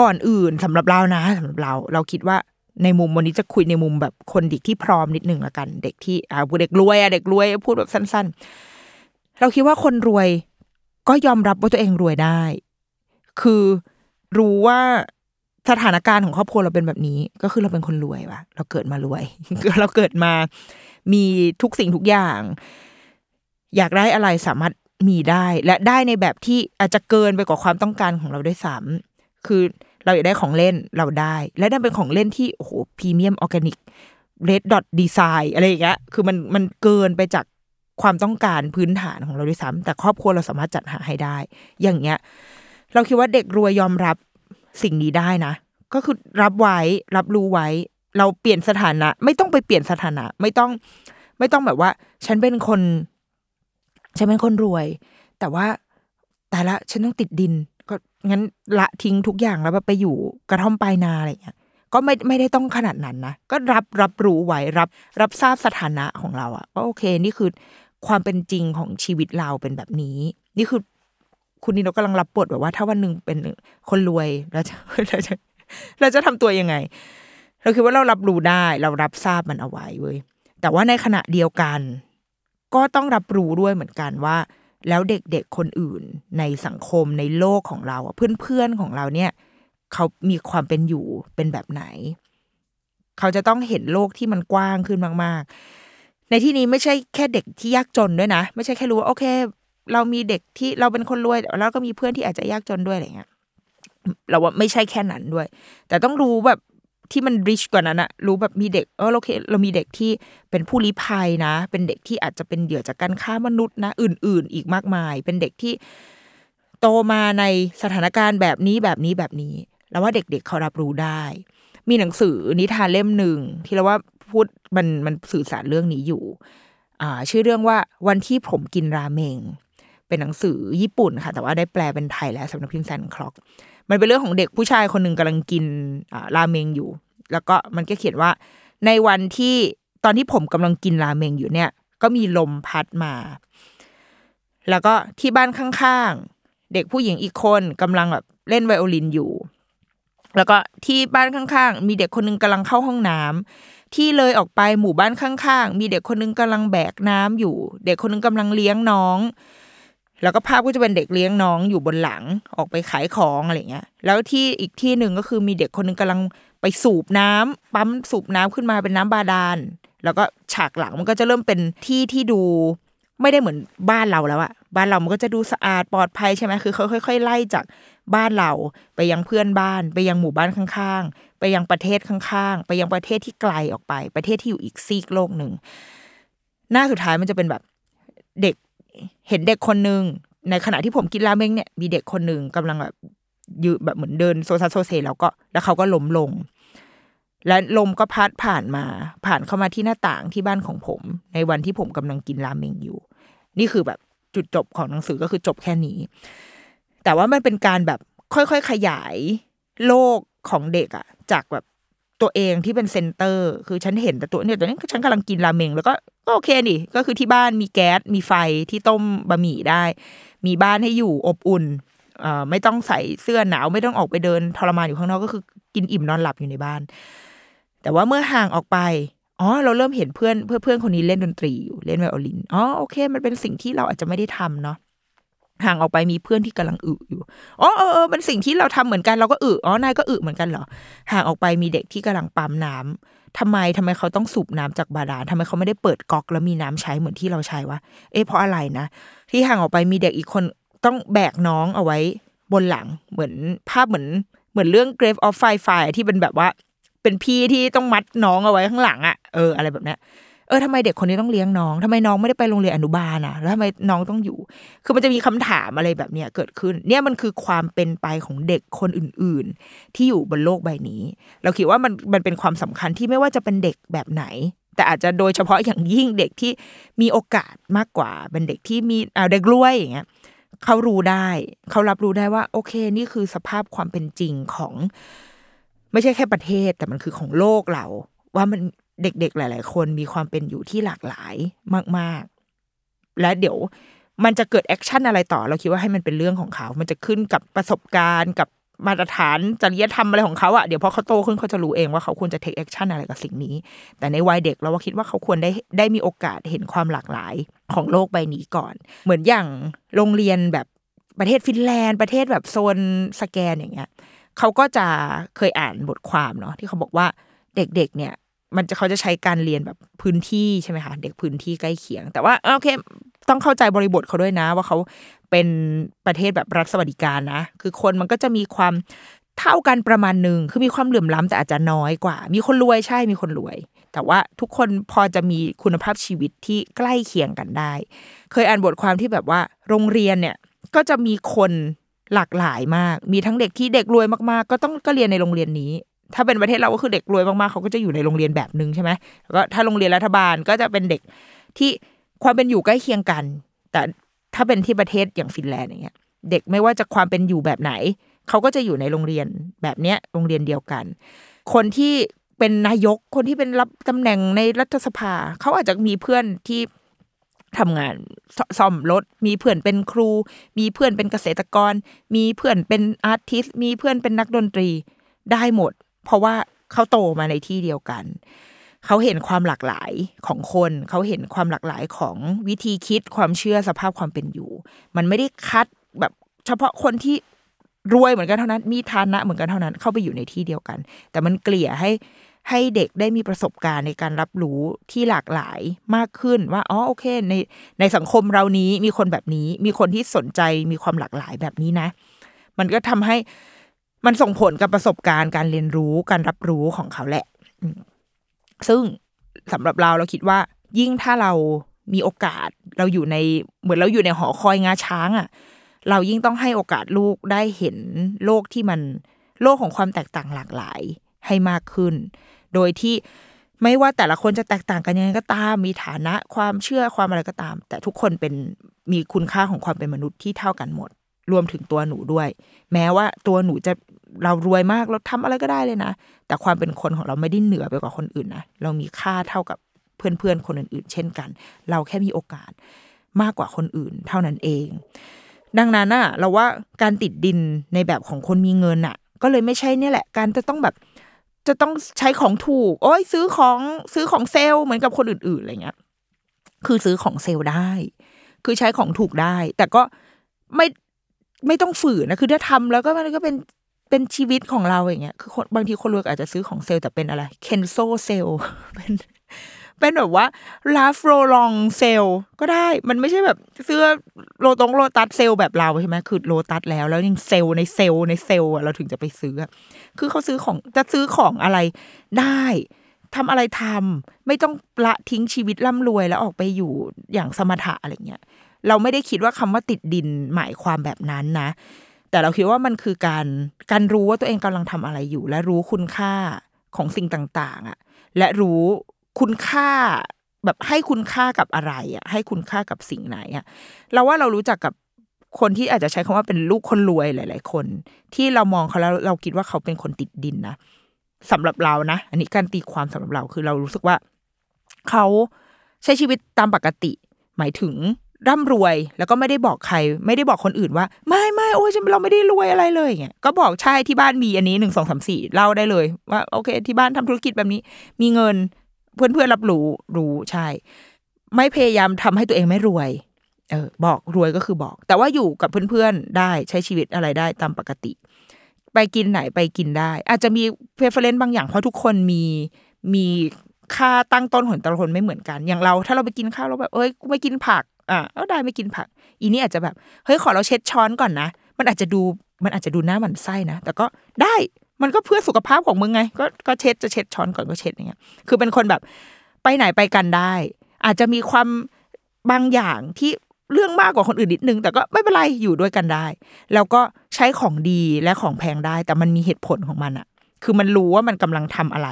ก่อนอื่นสำหรับเรานะสำหรับเราเราคิดว่าในมุมวันนี้จะคุยในมุมแบบคนเด็กที่พร้อมนิดหนึ่งละกัน เด็กที่อ่าเด็กรวยอะเด็กรวยพูดแบบสั้น ๆ เราคิดว่าคนรวยก็ยอมรับว่าตัวเองรวยได้ คือรู้ว่าสถานการณ์ของครอบครัวเราเป็นแบบนี้ ก็คือเราเป็นคนรวยว่ะ เราเกิดมารวยเราเกิดมา มีทุกสิ่งทุกอย่าง อยากได้อะไรสามารถมีได้ และได้ในแบบที่อาจจะเกินไปกว่าความต้องการของเราด้วยซ้ำคือ เราอยากได้ของเล่นเราได้ และนั่นเป็นของเล่นที่โอ้โห premium organic Red Dot Design อะไรอย่างเงี้ยคือมันมันเกินไปจากความต้องการพื้นฐานของเราด้วยซ้ำแต่ครอบครัวเราสามารถจัดหาให้ได้ อย่างเงี้ย เราคิดว่าเด็กรวยยอมรับสิ่งนี้ได้นะ ก็คือรับไว้รับรู้ไว้ เราเปลี่ยนสถานะ ไม่ต้องไปเปลี่ยนสถานะ ไม่ต้อง ไม่ต้องแบบว่า ฉันเป็นคน ฉันเป็นคนรวย แต่ว่าแต่ละฉันต้องติดดิน งั้นละทิ้งทุกอย่างแล้วแบบไปอยู่กระท่อมปลายนาอะไรอย่างเงี้ยก็ไม่ไม่ได้ต้องขนาดนั้นนะก็รับรับรู้ไว้รับรับทราบสถานะของเราอะว่าโอเคนี่คือความเป็นจริงของชีวิตเราเป็นแบบนี้ นี่คือ คุณนี่เรากำลังรับบทแบบว่า ถ้าวันหนึ่งเป็นคนรวยเราจะเราจะเราจะทำตัวยังไง เราคิดว่าเรารับรู้ได้ เรารับทราบมันเอาไว้เว้ยแต่ว่าในขณะเดียวกัน ก็ต้องรับรู้ด้วยเหมือนกันว่า แล้วเด็กๆคนอื่นในสังคมในโลกของเราเพื่อนๆของเราเนี่ย เขามีความเป็นอยู่เป็นแบบไหน เขาจะต้องเห็นโลกที่มันกว้างขึ้นมาก ๆ ในที่นี้ไม่ใช่แค่เด็กที่ยากจนด้วยนะ ไม่ใช่แค่รู้ว่าโอเค เรามีเด็กที่เราเป็นคนรวยแล้วก็มีเพื่อนที่อาจจะยากจนด้วยอะไรเงี้ยเราว่าไม่ใช่แค่นั้นด้วย แต่ต้องรู้แบบ ที่มันริชกว่านั้นอะรู้แบบมีเด็กเออโอเคเรามีเด็กที่เป็นผู้ลี้ภัยนะ เป็นเด็กที่อาจจะเป็นเหยื่อจากการค้ามนุษย์นะ อื่น ๆ อีกมากมาย เป็นเด็กที่โตมาในสถานการณ์แบบนี้แบบนี้แบบนี้ แล้วว่าเด็กๆเขารับรู้ได้ มีหนังสือนิทานเล่มหนึ่งที่เราว่าพูดมันมันสื่อสารเรื่องนี้อยู่ อ่า ชื่อเรื่องว่าวันที่ผมกินราเมง เป็นหนังสือญี่ปุ่นค่ะ แต่ว่าได้แปลเป็นไทยแล้วสำนักพิมพ์แซนคล็อก มันเป็นเรื่องของเด็กผู้ชายคนหนึ่งกำลังกินอ่าราเมงอยู่ แล้วก็มันก็เขียนว่า ในวันที่ตอนที่ผมกำลังกินราเมงอยู่เนี่ย ก็มีลมพัดมา แล้วก็ที่บ้านข้างๆ เด็กผู้หญิงอีกคนกำลังแบบเล่นไวโอลินอยู่ แล้วก็ที่บ้านข้างๆ มีเด็กคนนึงกำลังเข้าห้องน้ำที่เลยออกไปหมู่บ้านข้างๆ มีเด็กคนนึงกำลังแบกน้ำอยู่ เด็กคนนึงกำลังเลี้ยงน้อง แล้วก็ภาพก็จะเป็นเด็กเลี้ยงน้องอยู่บนหลังออกไปขายของอะไรเงี้ย แล้วที่อีกที่หนึ่งก็คือมีเด็กคนนึงกำลังไปสูบน้ำปั๊มสูบน้ำขึ้นมาเป็นน้ำบาดาล แล้วก็ฉากหลังมันก็จะเริ่มเป็นที่ที่ดูไม่ได้เหมือนบ้านเราแล้วอะบ้านเรามันก็จะดูสะอาดปลอดภัยใช่ไหมคือเขาค่อย ๆ ไล่จากบ้านเราไปยังเพื่อนบ้าน ไปยังหมู่บ้านข้างๆ ไปยังประเทศข้างๆ ไปยังประเทศที่ไกลออกไป ประเทศที่อยู่อีกซีกโลกหนึ่งหน้าสุดท้ายมันจะเป็นแบบเด็ก เห็นเด็กคนหนึ่งในขณะที่ผมกินราเมงเนี่ยมีเด็กคนหนึ่งกำลังแบบยืนแบบเหมือนเดินโซซัสโซเซแล้วก็แล้วเขาก็ล้มลง และลมก็พัดผ่านมา ผ่านเข้ามาที่หน้าต่างที่บ้านของผม ในวันที่ผมกำลังกินราเมงอยู่ นี่คือแบบจุดจบของหนังสือก็คือจบแค่นี้ แต่ว่ามันเป็นการแบบค่อยๆขยายโลกของเด็กอะจากแบบ ตัวเองที่เป็นเซนเตอร์ คือฉันเห็นแต่ตัวเนี่ยตอนนี้ฉันกำลังกินราเมงแล้วก็ก็โอเคนี่ก็คือที่บ้านมีแก๊สมีไฟที่ต้มบะหมี่ได้ มีบ้านให้อยู่อบอุ่นเอ่อไม่ต้องใส่เสื้อหนาวไม่ต้องออกไปเดินทรมานอยู่ข้างนอกก็คือกินอิ่มนอนหลับอยู่ในบ้าน แต่ว่าเมื่อห่างออกไปอ๋อเราเริ่มเห็นเพื่อนเพื่อนเพื่อนคนนี้เล่นดนตรีอยู่เล่นไวโอลินอ๋อโอเค มันเป็นสิ่งที่เราอาจจะไม่ได้ทำเนาะ ห่างออกไปมีเพื่อนที่กำลังอึอยู่ อ๋อเออเออเป็นสิ่งที่เราทำเหมือนกันเราก็อึ อ๋อนายก็อึเหมือนกันเหรอ ห่างออกไปมีเด็กที่กำลังปั๊มน้ำทำไมทำไมเขาต้องสูบน้ำจากบาดาลทำไมเขาไม่ได้เปิดก๊อกแล้วมีน้ำใช้เหมือนที่เราใช้วะ เอ๊ะเพราะอะไรนะ ที่ห่างออกไปมีเด็กอีกคนต้องแบกน้องเอาไว้บนหลัง เหมือนภาพเหมือนเหมือนเรื่อง Grave of Firefly ที่เป็นแบบว่า เป็นพี่ที่ต้องมัดน้องเอาไว้ข้างหลังอะเอออะไรแบบเนี้ย เออทำไมเด็กคนนี้ต้องเลี้ยงน้องทำไมน้องไม่ได้ไปโรงเรียนอนุบาลอะ แล้วทำไมน้องต้องอยู่ คือมันจะมีคำถามอะไรแบบเนี้ยเกิดขึ้น เนี่ยมันคือความเป็นไปของเด็กคนอื่น ๆ ที่อยู่บนโลกใบนี้ เราคิดว่ามันมันเป็นความสำคัญที่ไม่ว่าจะเป็นเด็กแบบไหน แต่อาจจะโดยเฉพาะอย่างยิ่งเด็กที่มีโอกาสมากกว่า เป็นเด็กที่มีอ่าเด็กรวยอย่างเงี้ยเขารู้ได้ เขารับรู้ได้ว่า โอเค นี่คือสภาพความเป็นจริงของ ไม่ใช่แค่ประเทศ แต่มันคือของโลกเรา ว่ามัน เด็กๆ หลาย ๆ คนมีความเป็นอยู่ที่หลากหลายมาก ๆ และเดี๋ยวมันจะเกิด action อะไรต่อ เราคิดว่าให้มันเป็นเรื่องของเขา มันจะขึ้นกับประสบการณ์กับมาตรฐานจริยธรรมอะไรของเขาอะเดี๋ยวพอเขาโตขึ้นเขาจะรู้เองว่าเขาควรจะ take action อะไรกับสิ่งนี้ แต่ในวัยเด็กเราว่าคิดว่าเขาควรได้ได้มีโอกาสเห็นความหลากหลายของโลกใบนี้ก่อน เหมือนอย่างโรงเรียนแบบประเทศฟินแลนด์ประเทศแบบโซนสแกนอย่างเงี้ยเขาก็จะเคยอ่านบทความเนาะที่เขาบอกว่าเด็กๆเนี่ย มันจะเขาจะใช้การเรียนแบบพื้นที่ใช่ไหมคะเด็กพื้นที่ใกล้เคียง แต่ว่าโอเคต้องเข้าใจบริบทเขาด้วยนะ ว่าเขาเป็นประเทศแบบรัฐสวัสดิการนะ คือคนมันก็จะมีความเท่ากันประมาณหนึ่งคือมีความเหลื่อมล้ำแต่อาจจะน้อยกว่า มีคนรวยใช่มีคนรวย แต่ว่าทุกคนพอจะมีคุณภาพชีวิตที่ใกล้เคียงกันได้ เคยอ่านบทความที่แบบว่า โรงเรียนเนี่ยก็จะมีคนหลากหลายมาก มีทั้งเด็กที่เด็กรวยมากๆ ก็ต้องก็เรียนในโรงเรียนนี้ ถ้าเป็นประเทศเราก็คือเด็กรวยมากๆเขาก็จะอยู่ในโรงเรียนแบบนึงใช่ไหมแล้วก็ถ้าโรงเรียนรัฐบาลก็จะเป็นเด็กที่ความเป็นอยู่ใกล้เคียงกัน แต่ถ้าเป็นที่ประเทศอย่างฟินแลนด์อย่างเงี้ย เด็กไม่ว่าจะความเป็นอยู่แบบไหน เขาก็จะอยู่ในโรงเรียนแบบเนี้ยโรงเรียนเดียวกัน คนที่เป็นนายกคนที่เป็นรับตำแหน่งในรัฐสภา เขาอาจจะมีเพื่อนที่ทำงานซซ่อมรถ มีเพื่อนเป็นครู มีเพื่อนเป็นเกษตรกร มีเพื่อนเป็นอาร์ติสมีเพื่อนเป็นนักดนตรีได้หมด เพราะว่าเขาโตมาในที่เดียวกัน เขาเห็นความหลากหลายของคน เขาเห็นความหลากหลายของวิธีคิดความเชื่อสภาพความเป็นอยู่ มันไม่ได้คัดแบบเฉพาะคนที่รวยเหมือนกันเท่านั้น มีฐานะเหมือนกันเท่านั้น เข้าไปอยู่ในที่เดียวกัน แต่มันเกลี่ยให้ให้เด็กได้มีประสบการณ์ในการรับรู้ที่หลากหลายมากขึ้นว่าอ๋อโอเค ในในสังคมเรานี้มีคนแบบนี้ มีคนที่สนใจมีความหลากหลายแบบนี้นะ มันก็ทำให้ มันส่งผลกับประสบการณ์การเรียนรู้การรับรู้ของเขาแหละ ซึ่งสำหรับเราเราคิดว่า ยิ่งถ้าเรามีโอกาสเราอยู่ในเหมือนเราอยู่ในหอคอยงาช้างอะ่ะ เรายิ่งต้องให้โอกาสลูกได้เห็นโลกที่มันโลกของความแตกต่างหลากหลายให้มากขึ้น โดยที่ไม่ว่าแต่ละคนจะแตกต่างกันยังไงก็ตาม มีฐานะความเชื่อความอะไรก็ตาม แต่ทุกคนเป็นมีคุณค่าของความเป็นมนุษย์ที่เท่ากันหมด รวมถึงตัวหนูด้วย แม้ว่าตัวหนูจะ เรารวยมากเราทำอะไรก็ได้เลยนะ แต่ความเป็นคนของเราไม่ได้เหนือไปกว่าคนอื่นนะเรามีค่าเท่ากับเพื่อนๆคนอื่นๆ เช่นกัน เราแค่มีโอกาสมากกว่าคนอื่น เท่านั้นเอง ดังนั้นน่ะเราว่าการติดดินในแบบของคนมีเงินน่ะก็เลยไม่ใช่เนี่ยแหละ การจะต้องแบบจะต้องใช้ของถูก โอ้ยซื้อของซื้อของเซลล์เหมือนกับคนอื่นๆอะไรเงี้ย คือซื้อของเซลล์ได้ คือใช้ของถูกได้ แต่ก็ไม่ไม่ต้องฝืนนะ คือถ้าทำแล้วก็มันก็เป็น เป็นชีวิตของเราอย่างเงี้ย คือคนบางทีคนรวยอาจจะซื้อของเซลแต่เป็นอะไร Kenzo sale เป็นเป็นแบบว่า Ralph Lauren sale ก็ได้ มันไม่ใช่แบบเสื้อโลตงโลตัสเซลแบบเราใช่ไหมคือโลตัสแล้ว แล้วยังเซลในเซลในเซลอะเราถึงจะไปซื้อ คือเขาซื้อของจะซื้อของอะไรได้ทำอะไรทำไม่ต้องละทิ้งชีวิตร่ำรวยแล้วออกไปอยู่อย่างสมถะอะไรเงี้ย เราไม่ได้คิดว่าคำว่าติดดินหมายความแบบนั้นนะ แต่เราคิดว่ามันคือการการรู้ว่าตัวเองกำลังทำอะไรอยู่ และรู้คุณค่าของสิ่งต่างๆอะและรู้คุณค่าแบบให้คุณค่ากับอะไรอะให้คุณค่ากับสิ่งไหนอะเราว่าเรารู้จักกับคนที่อาจจะใช้คำว่าเป็นลูกคนรวยหลาย ๆ คน ที่เรามองเขาแล้วเราคิดว่าเขาเป็นคนติดดินนะสำหรับเรานะ อันนี้การตีความสำหรับเราคือเรารู้สึกว่า เขาใช้ชีวิตตามปกติ หมายถึง ร่ำรวยแล้วก็ไม่ได้บอกใคร ไม่ได้บอกคนอื่นว่า ไม่ไม่โอ้ยเราไม่ได้รวยอะไรเลยเงี้ยก็บอกใช่ที่บ้านมีอันนี้หนึ่งสองสามสี่เล่าได้เลยว่าโอเค ที่บ้านทำธุรกิจแบบนี้ มีเงินเพื่อนเพื่อนรับรู้รู้ใช่ ไม่พยายามทำให้ตัวเองไม่รวย เออ บอกรวยก็คือบอก แต่ว่าอยู่กับเพื่อนๆได้ใช้ชีวิตอะไรได้ตามปกติ ไปกินไหนไปกินได้ อาจจะมีpreference บางอย่างเพราะทุกคนมีมีค่าตั้งต้นของแต่ละคนไม่เหมือนกัน อย่างเรา ถ้าเราไปกินข้าวเราแบบเอ้ยกูไม่กินผัก อะเอาได้ไม่กินผัก อีนี่อาจจะแบบเฮ้ยขอเราเช็ดช้อนก่อนนะ มันอาจจะดูมันอาจจะดูน่าหมั่นไส้นะ แต่ก็ได้มันก็เพื่อสุขภาพของมึงไง ก็ก็เช็ดจะเช็ดช้อนก่อนก็เช็ดอย่างเงี้ย คือเป็นคนแบบไปไหนไปกันได้ อาจจะมีความบางอย่างที่เรื่องมากกว่าคนอื่นนิดนึง แต่ก็ไม่เป็นไรอยู่ด้วยกันได้ แล้วก็ใช้ของดีและของแพงได้ แต่มันมีเหตุผลของมันอะคือมันรู้ว่ามันกำลังทำอะไร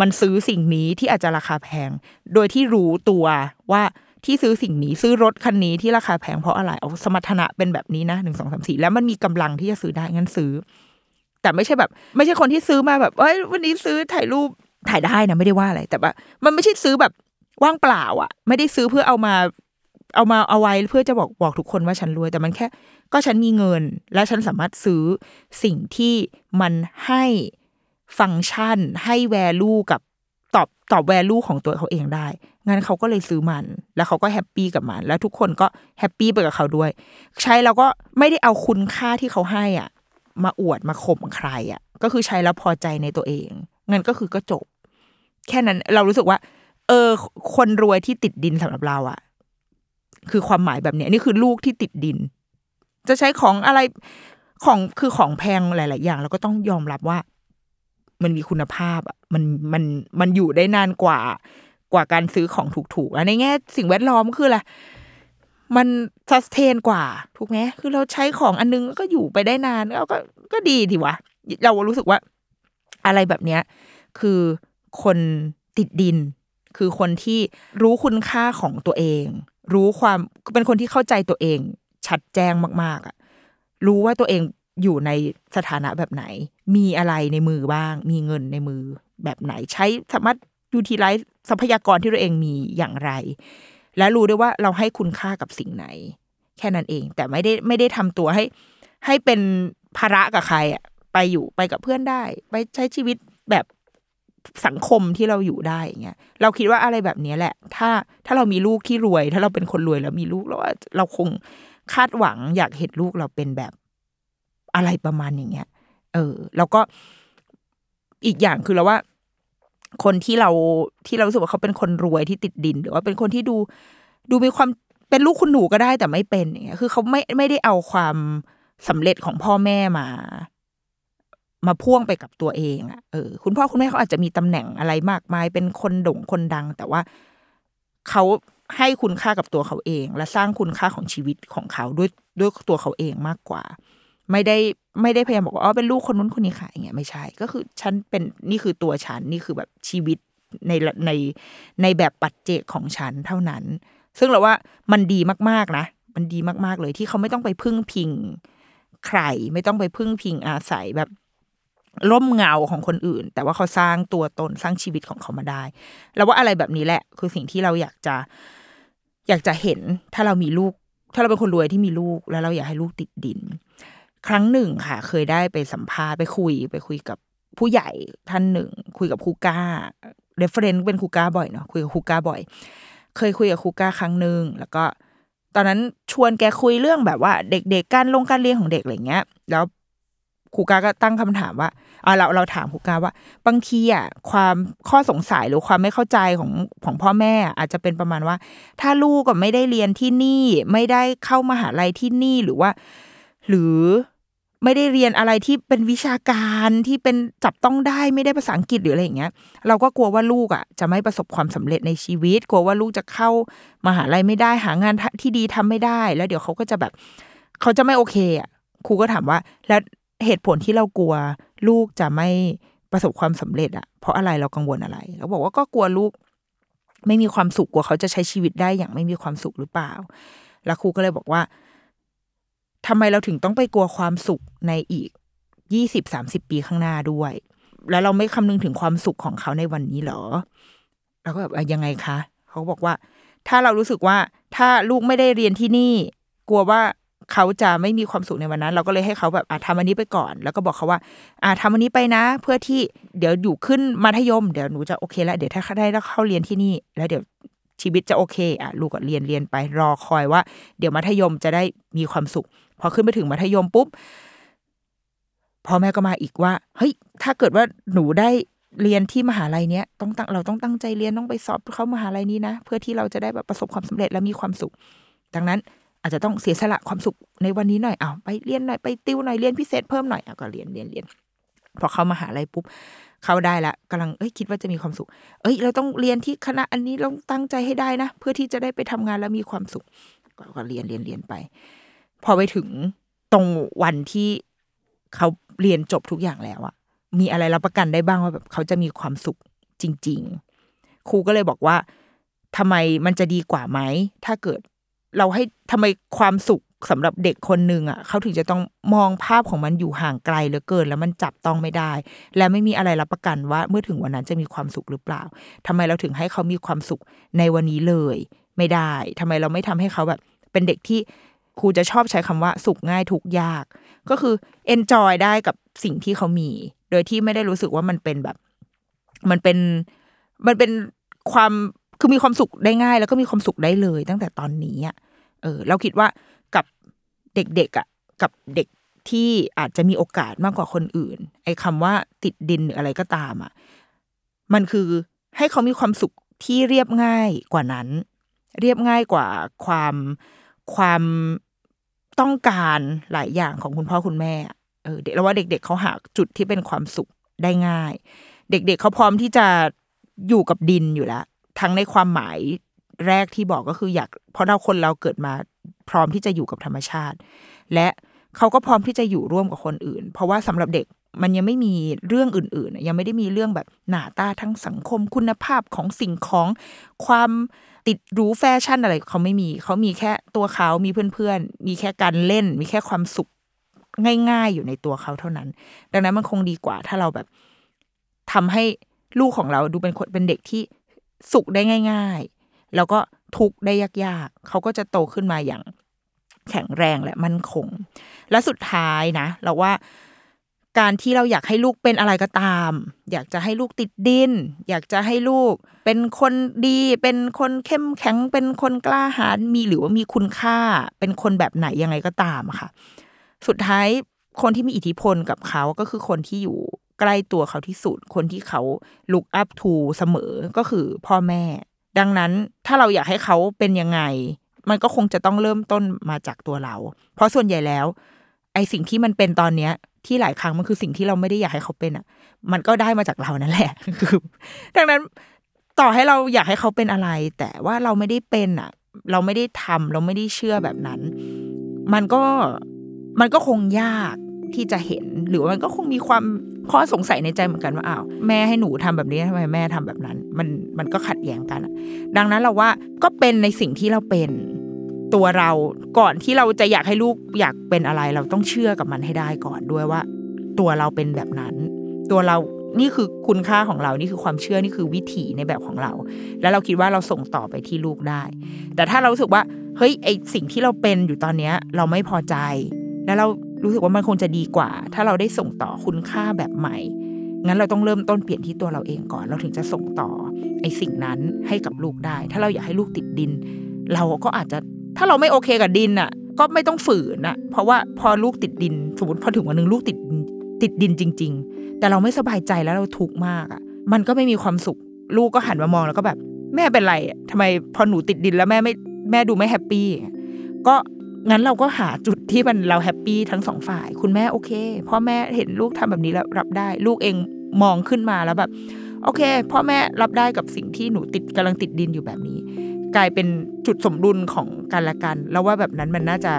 มันซื้อสิ่งนี้ที่อาจจะราคาแพง โดยที่รู้ตัวว่า ที่ซื้อสิ่งนี้ซื้อรถคันนี้ที่ราคาแพงเพราะอะไรเอาสมรรถนะเป็นแบบนี้นะหนึ่งสองสามสี่แล้วมันมีกำลังที่จะซื้อได้งั้นซื้อ แต่ไม่ใช่แบบ ไม่ใช่คนที่ซื้อมาแบบเอ้ยวันนี้ซื้อถ่ายรูปถ่ายได้นะไม่ได้ว่าอะไร แต่ว่า มันไม่ใช่ซื้อแบบว่างเปล่า อะ ไม่ได้ซื้อเพื่อเอามา เอามาเอาไว้เพื่อจะบอกบอกทุกคนว่าฉันรวย แต่มันแค่ ก็ฉันมีเงิน และฉันสามารถซื้อสิ่งที่มันให้ฟังก์ชันให้แวลูกับ ตอบตอบแวลูของตัวเขาเองได้งั้นเขาก็เลยซื้อมัน แล้วเขาก็แฮปปี้กับมัน แล้วทุกคนก็แฮปปี้ไปกับเขาด้วย ใช้แล้วก็ไม่ได้เอาคุณค่าที่เขาให้อะ มาอวดมาข่มใครอะ ก็คือใช้แล้วพอใจในตัวเองงั้นก็คือก็จบ แค่นั้นเรารู้สึกว่า เออ คนรวยที่ติดดินสำหรับเราอะ คือความหมายแบบเนี้ยนี่คือลูกที่ติดดิน จะใช้ของอะไรของคือของแพงหลาย ๆ อย่างเราก็ต้องยอมรับว่า มันมีคุณภาพอะมันมันมันอยู่ได้นานกว่ากว่าการซื้อของถูกๆอะในแง่สิ่งแวดล้อมคืออะไรมันซัสเทนกว่า ถูกไหมคือเราใช้ของอันนึงก็อยู่ไปได้นานเราก็ก็ดีทีวะ เรารู้สึกว่า อะไรแบบเนี้ย คือคนติดดิน คือคนที่รู้คุณค่าของตัวเอง รู้ความเป็นคนที่เข้าใจตัวเอง ชัดแจ้งมาก ๆอะรู้ว่าตัวเอง อยู่ในสถานะแบบไหน มีอะไรในมือบ้าง มีเงินในมือแบบไหน ใช้สามารถยูทิไลซ์ทรัพยากรที่ตัวเองมีอย่างไร และรู้ด้วยว่าเราให้คุณค่ากับสิ่งไหน แค่นั้นเอง แต่ไม่ได้ไม่ได้ทำตัวให้ ให้เป็นภาระกับใครอะ ไปอยู่ไปกับเพื่อนได้ ไปใช้ชีวิตแบบสังคมที่เราอยู่ได้อย่างเงี้ย เราคิดว่าอะไรแบบนี้แหละ ถ้าถ้าเรามีลูกที่รวย ถ้าเราเป็นคนรวยแล้วมีลูกเราเราคงคาดหวังอยากเห็นลูกเราเป็นแบบ อะไรประมาณอย่างเงี้ย เออ แล้วก็อีกอย่างคือเราว่า คนที่เราที่เรารู้สึกว่าเขาเป็นคนรวยที่ติดดิน หรือว่าเป็นคนที่ดูดูมีความเป็นลูกคุณหนูก็ได้แต่ไม่เป็นอย่างเงี้ย คือเขาไม่ไม่ได้เอาความสำเร็จของพ่อแม่มา มาพ่วงไปกับตัวเองอะเออคุณพ่อคุณแม่เขาอาจจะมีตำแหน่งอะไรมากมาย เป็นคนโด่งคนดัง แต่ว่าเขาให้คุณค่ากับตัวเขาเอง และสร้างคุณค่าของชีวิตของเขาด้วยด้วยตัวเขาเองมากกว่า ไม่ได้ไม่ได้พยายามบอกว่าอ๋อเป็นลูกคนนู้นคนนี้ค่ะอย่างเงี้ยไม่ใช่ก็คือฉันเป็นนี่คือตัวฉันนี่คือแบบชีวิตในในในแบบปัจเจกของฉันเท่านั้น ซึ่งเราว่ามันดีมากๆนะ มันดีมากๆเลยที่เขาไม่ต้องไปพึ่งพิงใครไม่ต้องไปพึ่งพิงอาศัยแบบร่มเงาของคนอื่น แต่ว่าเขาสร้างตัวตนสร้างชีวิตของเขามาได้ แล้วว่าอะไรแบบนี้แหละ คือสิ่งที่เราอยากจะ อยากจะเห็นถ้าเรามีลูก ถ้าเราเป็นคนรวยที่มีลูก แล้วเราอยากให้ลูกติดดิน ครั้งหนึ่งค่ะ เคยได้ไปสัมภาษณ์ไปคุย ไปคุยกับผู้ใหญ่ท่านหนึ่ง คุยกับครูก้า reference เป็นครูก้าบ่อยเนาะคุยกับครูก้าบ่อย เคยคุยกับครูก้าครั้งหนึ่งแล้วก็ ตอนนั้นชวนแกคุยเรื่องแบบว่า เด็กๆการลงการเรียนของเด็กอะไรเงี้ย แล้วครูก้าก็ตั้งคำถามว่าอ่าเราเราถามครูก้าว่า บางทีอะความข้อสงสัยหรือความไม่เข้าใจของของพ่อแม่อาจจะเป็นประมาณว่า ถ้าลูกก็ไม่ได้เรียนที่นี่ ไม่ได้เข้ามหาลัยที่นี่หรือว่า หรือ ไม่ได้เรียนอะไรที่เป็นวิชาการที่เป็นจับต้องได้ไม่ได้ภาษาอังกฤษหรืออะไรอย่างเงี้ย เราก็กลัวว่าลูกอะ จะไม่ประสบความสำเร็จในชีวิต กลัวว่าลูกจะเข้ามหาลัยไม่ได้ หางานที่ดีทำไม่ได้ แล้วเดี๋ยวเขาก็จะแบบเขาจะไม่โอเคอะครูก็ถามว่า แล้วเหตุผลที่เรากลัว ลูกจะไม่ประสบความสำเร็จอะเพราะอะไรเรากังวลอะไรเราบอกว่าก็กลัวลูก ไม่มีความสุขกลัวเขาจะใช้ชีวิตได้อย่างไม่มีความสุขหรือเปล่า แล้วครูก็เลยบอกว่า ทำไมเราถึงต้องไปกลัวความสุขในอีกยี่สิบสามสิบปีข้างหน้าด้วย แล้วเราไม่คำนึงถึงความสุขของเขาในวันนี้เหรอเราก็แบบยังไงคะ เขาบอกว่า ถ้าเรารู้สึกว่าถ้าลูกไม่ได้เรียนที่นี่ กลัวว่าเขาจะไม่มีความสุขในวันนั้น เราก็เลยให้เขาแบบอะทำอันนี้ไปก่อน แล้วก็บอกเขาว่า อะทำอันนี้ไปนะ เพื่อที่เดี๋ยวอยู่ขึ้นมัธยม เดี๋ยวหนูจะโอเคแล้วเดี๋ยวถ้าได้แล้วเข้าเรียนที่นี่ แล้วเดี๋ยวชีวิตจะโอเค อะ ลูกก็เรียนเรียนไปรอคอยว่า เดี๋ยวมัธยมจะได้มีความสุข พอขึ้นไปถึงมัธยมปุ๊บพ่อแม่ก็มาอีกว่า เฮ้ย ถ้าเกิดว่าหนูได้เรียนที่มหาลัยเนี้ยต้องตั้งเราต้องตั้งใจเรียนต้องไปสอบเข้ามหาลัยนี้นะ เพื่อที่เราจะได้แบบประสบความสำเร็จและมีความสุข ดังนั้นอาจจะต้องเสียสละความสุขในวันนี้หน่อยเอ้าไปเรียนหน่อยไปติวหน่อยเรียนพิเศษเพิ่มหน่อยเอะก็เรียนเรียนเรียนพอเข้ามหาลัยปุ๊บเข้าได้ละกำลังเอ้ยคิดว่าจะมีความสุข เอ้ย เราต้องเรียนที่คณะอันนี้เราตั้งใจให้ได้นะ เพื่อที่จะได้ไปทำงานแล้วมีความสุขก็เรียนเรียนเรียนไป พอไปถึงตรงวันที่เขาเรียนจบทุกอย่างแล้วอะมีอะไรรับประกันได้บ้างว่าแบบเขาจะมีความสุขจริง ๆ ครูก็เลยบอกว่าทำไมมันจะดีกว่าไหมถ้าเกิดเราให้ทำไมความสุขสำหรับเด็กคนหนึ่งอะเขาถึงจะต้องมองภาพของมันอยู่ห่างไกลเหลือเกิน แล้วมันจับต้องไม่ได้ และไม่มีอะไรรับประกันว่าเมื่อถึงวันนั้นจะมีความสุขหรือเปล่าทำไมเราถึงให้เขามีความสุขในวันนี้เลย ไม่ได้ทำไมเราไม่ทำให้เขาแบบ เป็นเด็กที่ ครูจะชอบใช้คำว่าสุขง่ายทุกยาก ก็คือ enjoy ได้กับสิ่งที่เขามี โดยที่ไม่ได้รู้สึกว่ามันเป็นแบบ มันเป็นมันเป็นความคือมีความสุขได้ง่าย แล้วก็มีความสุขได้เลย ตั้งแต่ตอนนี้อะเออ เราคิดว่ากับเด็กๆอะกับเด็กที่อาจจะมีโอกาสมากกว่าคนอื่น ไอ้คำว่าติดดินหรืออะไรก็ตามอะมันคือให้เขามีความสุขที่เรียบง่ายกว่านั้น เรียบง่ายกว่าความความ ต้องการหลายอย่างของคุณพ่อคุณแม่เออเด็กเราว่าเด็ก ๆเขาหาจุดที่เป็นความสุขได้ง่าย เด็ก ๆเขาพร้อมที่จะอยู่กับดินอยู่แล้ว ทั้งในความหมายแรกที่บอกก็คืออยาก เพราะเราคนเราเกิดมาพร้อมที่จะอยู่กับธรรมชาติ และเขาก็พร้อมที่จะอยู่ร่วมกับคนอื่น เพราะว่าสำหรับเด็กมันยังไม่มีเรื่องอื่น ๆ ยังไม่ได้มีเรื่องแบบหน้าตาทั้งสังคมคุณภาพของสิ่งของความ ติดรู้แฟชั่นอะไรเขาไม่มีเขามีแค่ตัวเขามีเพื่อนๆ มีแค่การเล่น มีแค่ความสุขง่ายๆ อยู่ในตัวเขาเท่านั้น ดังนั้นมันคงดีกว่า ถ้าเราแบบทำให้ลูกของเราดูเป็นคนเป็นเด็กที่สุขได้ง่าย ๆ แล้วก็ทุกข์ได้ยากๆ เขาก็จะโตขึ้นมาอย่างแข็งแรงและมั่นคง และสุดท้ายนะ เราว่า การที่เราอยากให้ลูกเป็นอะไรก็ตาม อยากจะให้ลูกติดดิน อยากจะให้ลูก เป็นคนดี เป็นคนเข้มแข็ง เป็นคนกล้าหาญมีหรือว่ามีคุณค่า เป็นคนแบบไหนยังไงก็ตามค่ะ สุดท้ายคนที่มีอิทธิพลกับเขาก็คือคนที่อยู่ใกล้ตัวเขาที่สุด คนที่เขาลุกอัพทูเสมอก็คือพ่อแม่ ดังนั้นถ้าเราอยากให้เขาเป็นยังไง มันก็คงจะต้องเริ่มต้นมาจากตัวเรา เพราะส่วนใหญ่แล้วไอสิ่งที่มันเป็นตอนเนี้ย ที่หลายครั้งมันคือสิ่งที่เราไม่ได้อยากให้เขาเป็นอะ มันก็ได้มาจากเรานั่นแหละคือดังนั้นต่อให้เราอยากให้เขาเป็นอะไร แต่ว่าเราไม่ได้เป็นอะ เราไม่ได้ทำเราไม่ได้เชื่อแบบนั้น มันก็มันก็คงยากที่จะเห็น หรือว่ามันก็คงมีความข้อสงสัยในใจเหมือนกันว่าอ้าวแม่ให้หนูทำแบบนี้ทำไมแม่ทำแบบนั้น มันมันก็ขัดแย้งกัน ดังนั้นเราว่าก็เป็นในสิ่งที่เราเป็น ตัวเราก่อนที่เราจะอยากให้ลูกอยากเป็นอะไร เราต้องเชื่อกับมันให้ได้ก่อนด้วยว่า ตัวเราเป็นแบบนั้น ตัวเรานี่คือคุณค่าของเรา นี่คือความเชื่อ นี่คือวิถีในแบบของเรา แล้วเราคิดว่าเราส่งต่อไปที่ลูกได้ แต่ถ้าเรารู้สึกว่า เฮ้ย ไอสิ่งที่เราเป็นอยู่ตอนเนี้ย เราไม่พอใจ แล้วเรารู้สึกว่ามันคงจะดีกว่า ถ้าเราได้ส่งต่อคุณค่าแบบใหม่ งั้นเราต้องเริ่มต้นเปลี่ยนที่ตัวเราเองก่อน เราถึงจะส่งต่อไอสิ่งนั้นให้กับลูกได้ ถ้าเราอยากให้ลูกติดดิน เราก็อาจจะ ถ้าเราไม่โอเคกับดินอะ ก็ไม่ต้องฝืนอะ เพราะว่าพอลูกติดดิน สมมติพอถึงวันหนึ่งลูกติดติดดินจริง ๆ แต่เราไม่สบายใจแล้วเราทุกข์มากอะ มันก็ไม่มีความสุข ลูกก็หันมามองแล้วก็แบบ แม่เป็นไรอะทำไมพอหนูติดดินแล้วแม่ไม่แม่ดูไม่ happy ก็งั้นเราก็หาจุดที่มันเรา happy ทั้งสองฝ่าย คุณแม่โอเคพ่อแม่เห็นลูกทำแบบนี้แล้วรับได้ ลูกเองมองขึ้นมาแล้วแบบ โอเค พ่อแม่รับได้กับสิ่งที่หนูติดกำลังติดดินอยู่แบบนี้ กลายเป็นจุดสมดุลของกันและกัน เราว่าแบบนั้นมันน่าจะ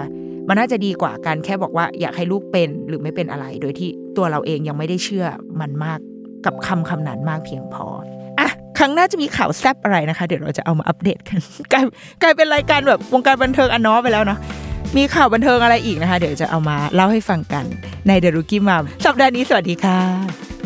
มันน่าจะดีกว่าการแค่บอกว่าอยากให้ลูกเป็นหรือไม่เป็นอะไร โดยที่ตัวเราเองยังไม่ได้เชื่อมันมากกับคำคำนั้นมากเพียงพออะครั้งหน้าจะมีข่าวแซบอะไรนะคะ เดี๋ยวเราจะเอามาอัปเดตกันกลายกลายเป็นรายการแบบวงการบันเทิงอันน้อไปแล้วเนาะมีข่าวบันเทิงอะไรอีกนะคะ เดี๋ยวจะเอามาเล่าให้ฟังกันในเดรุกี้มัมสัปดาห์นี้สวัสดีค่ะ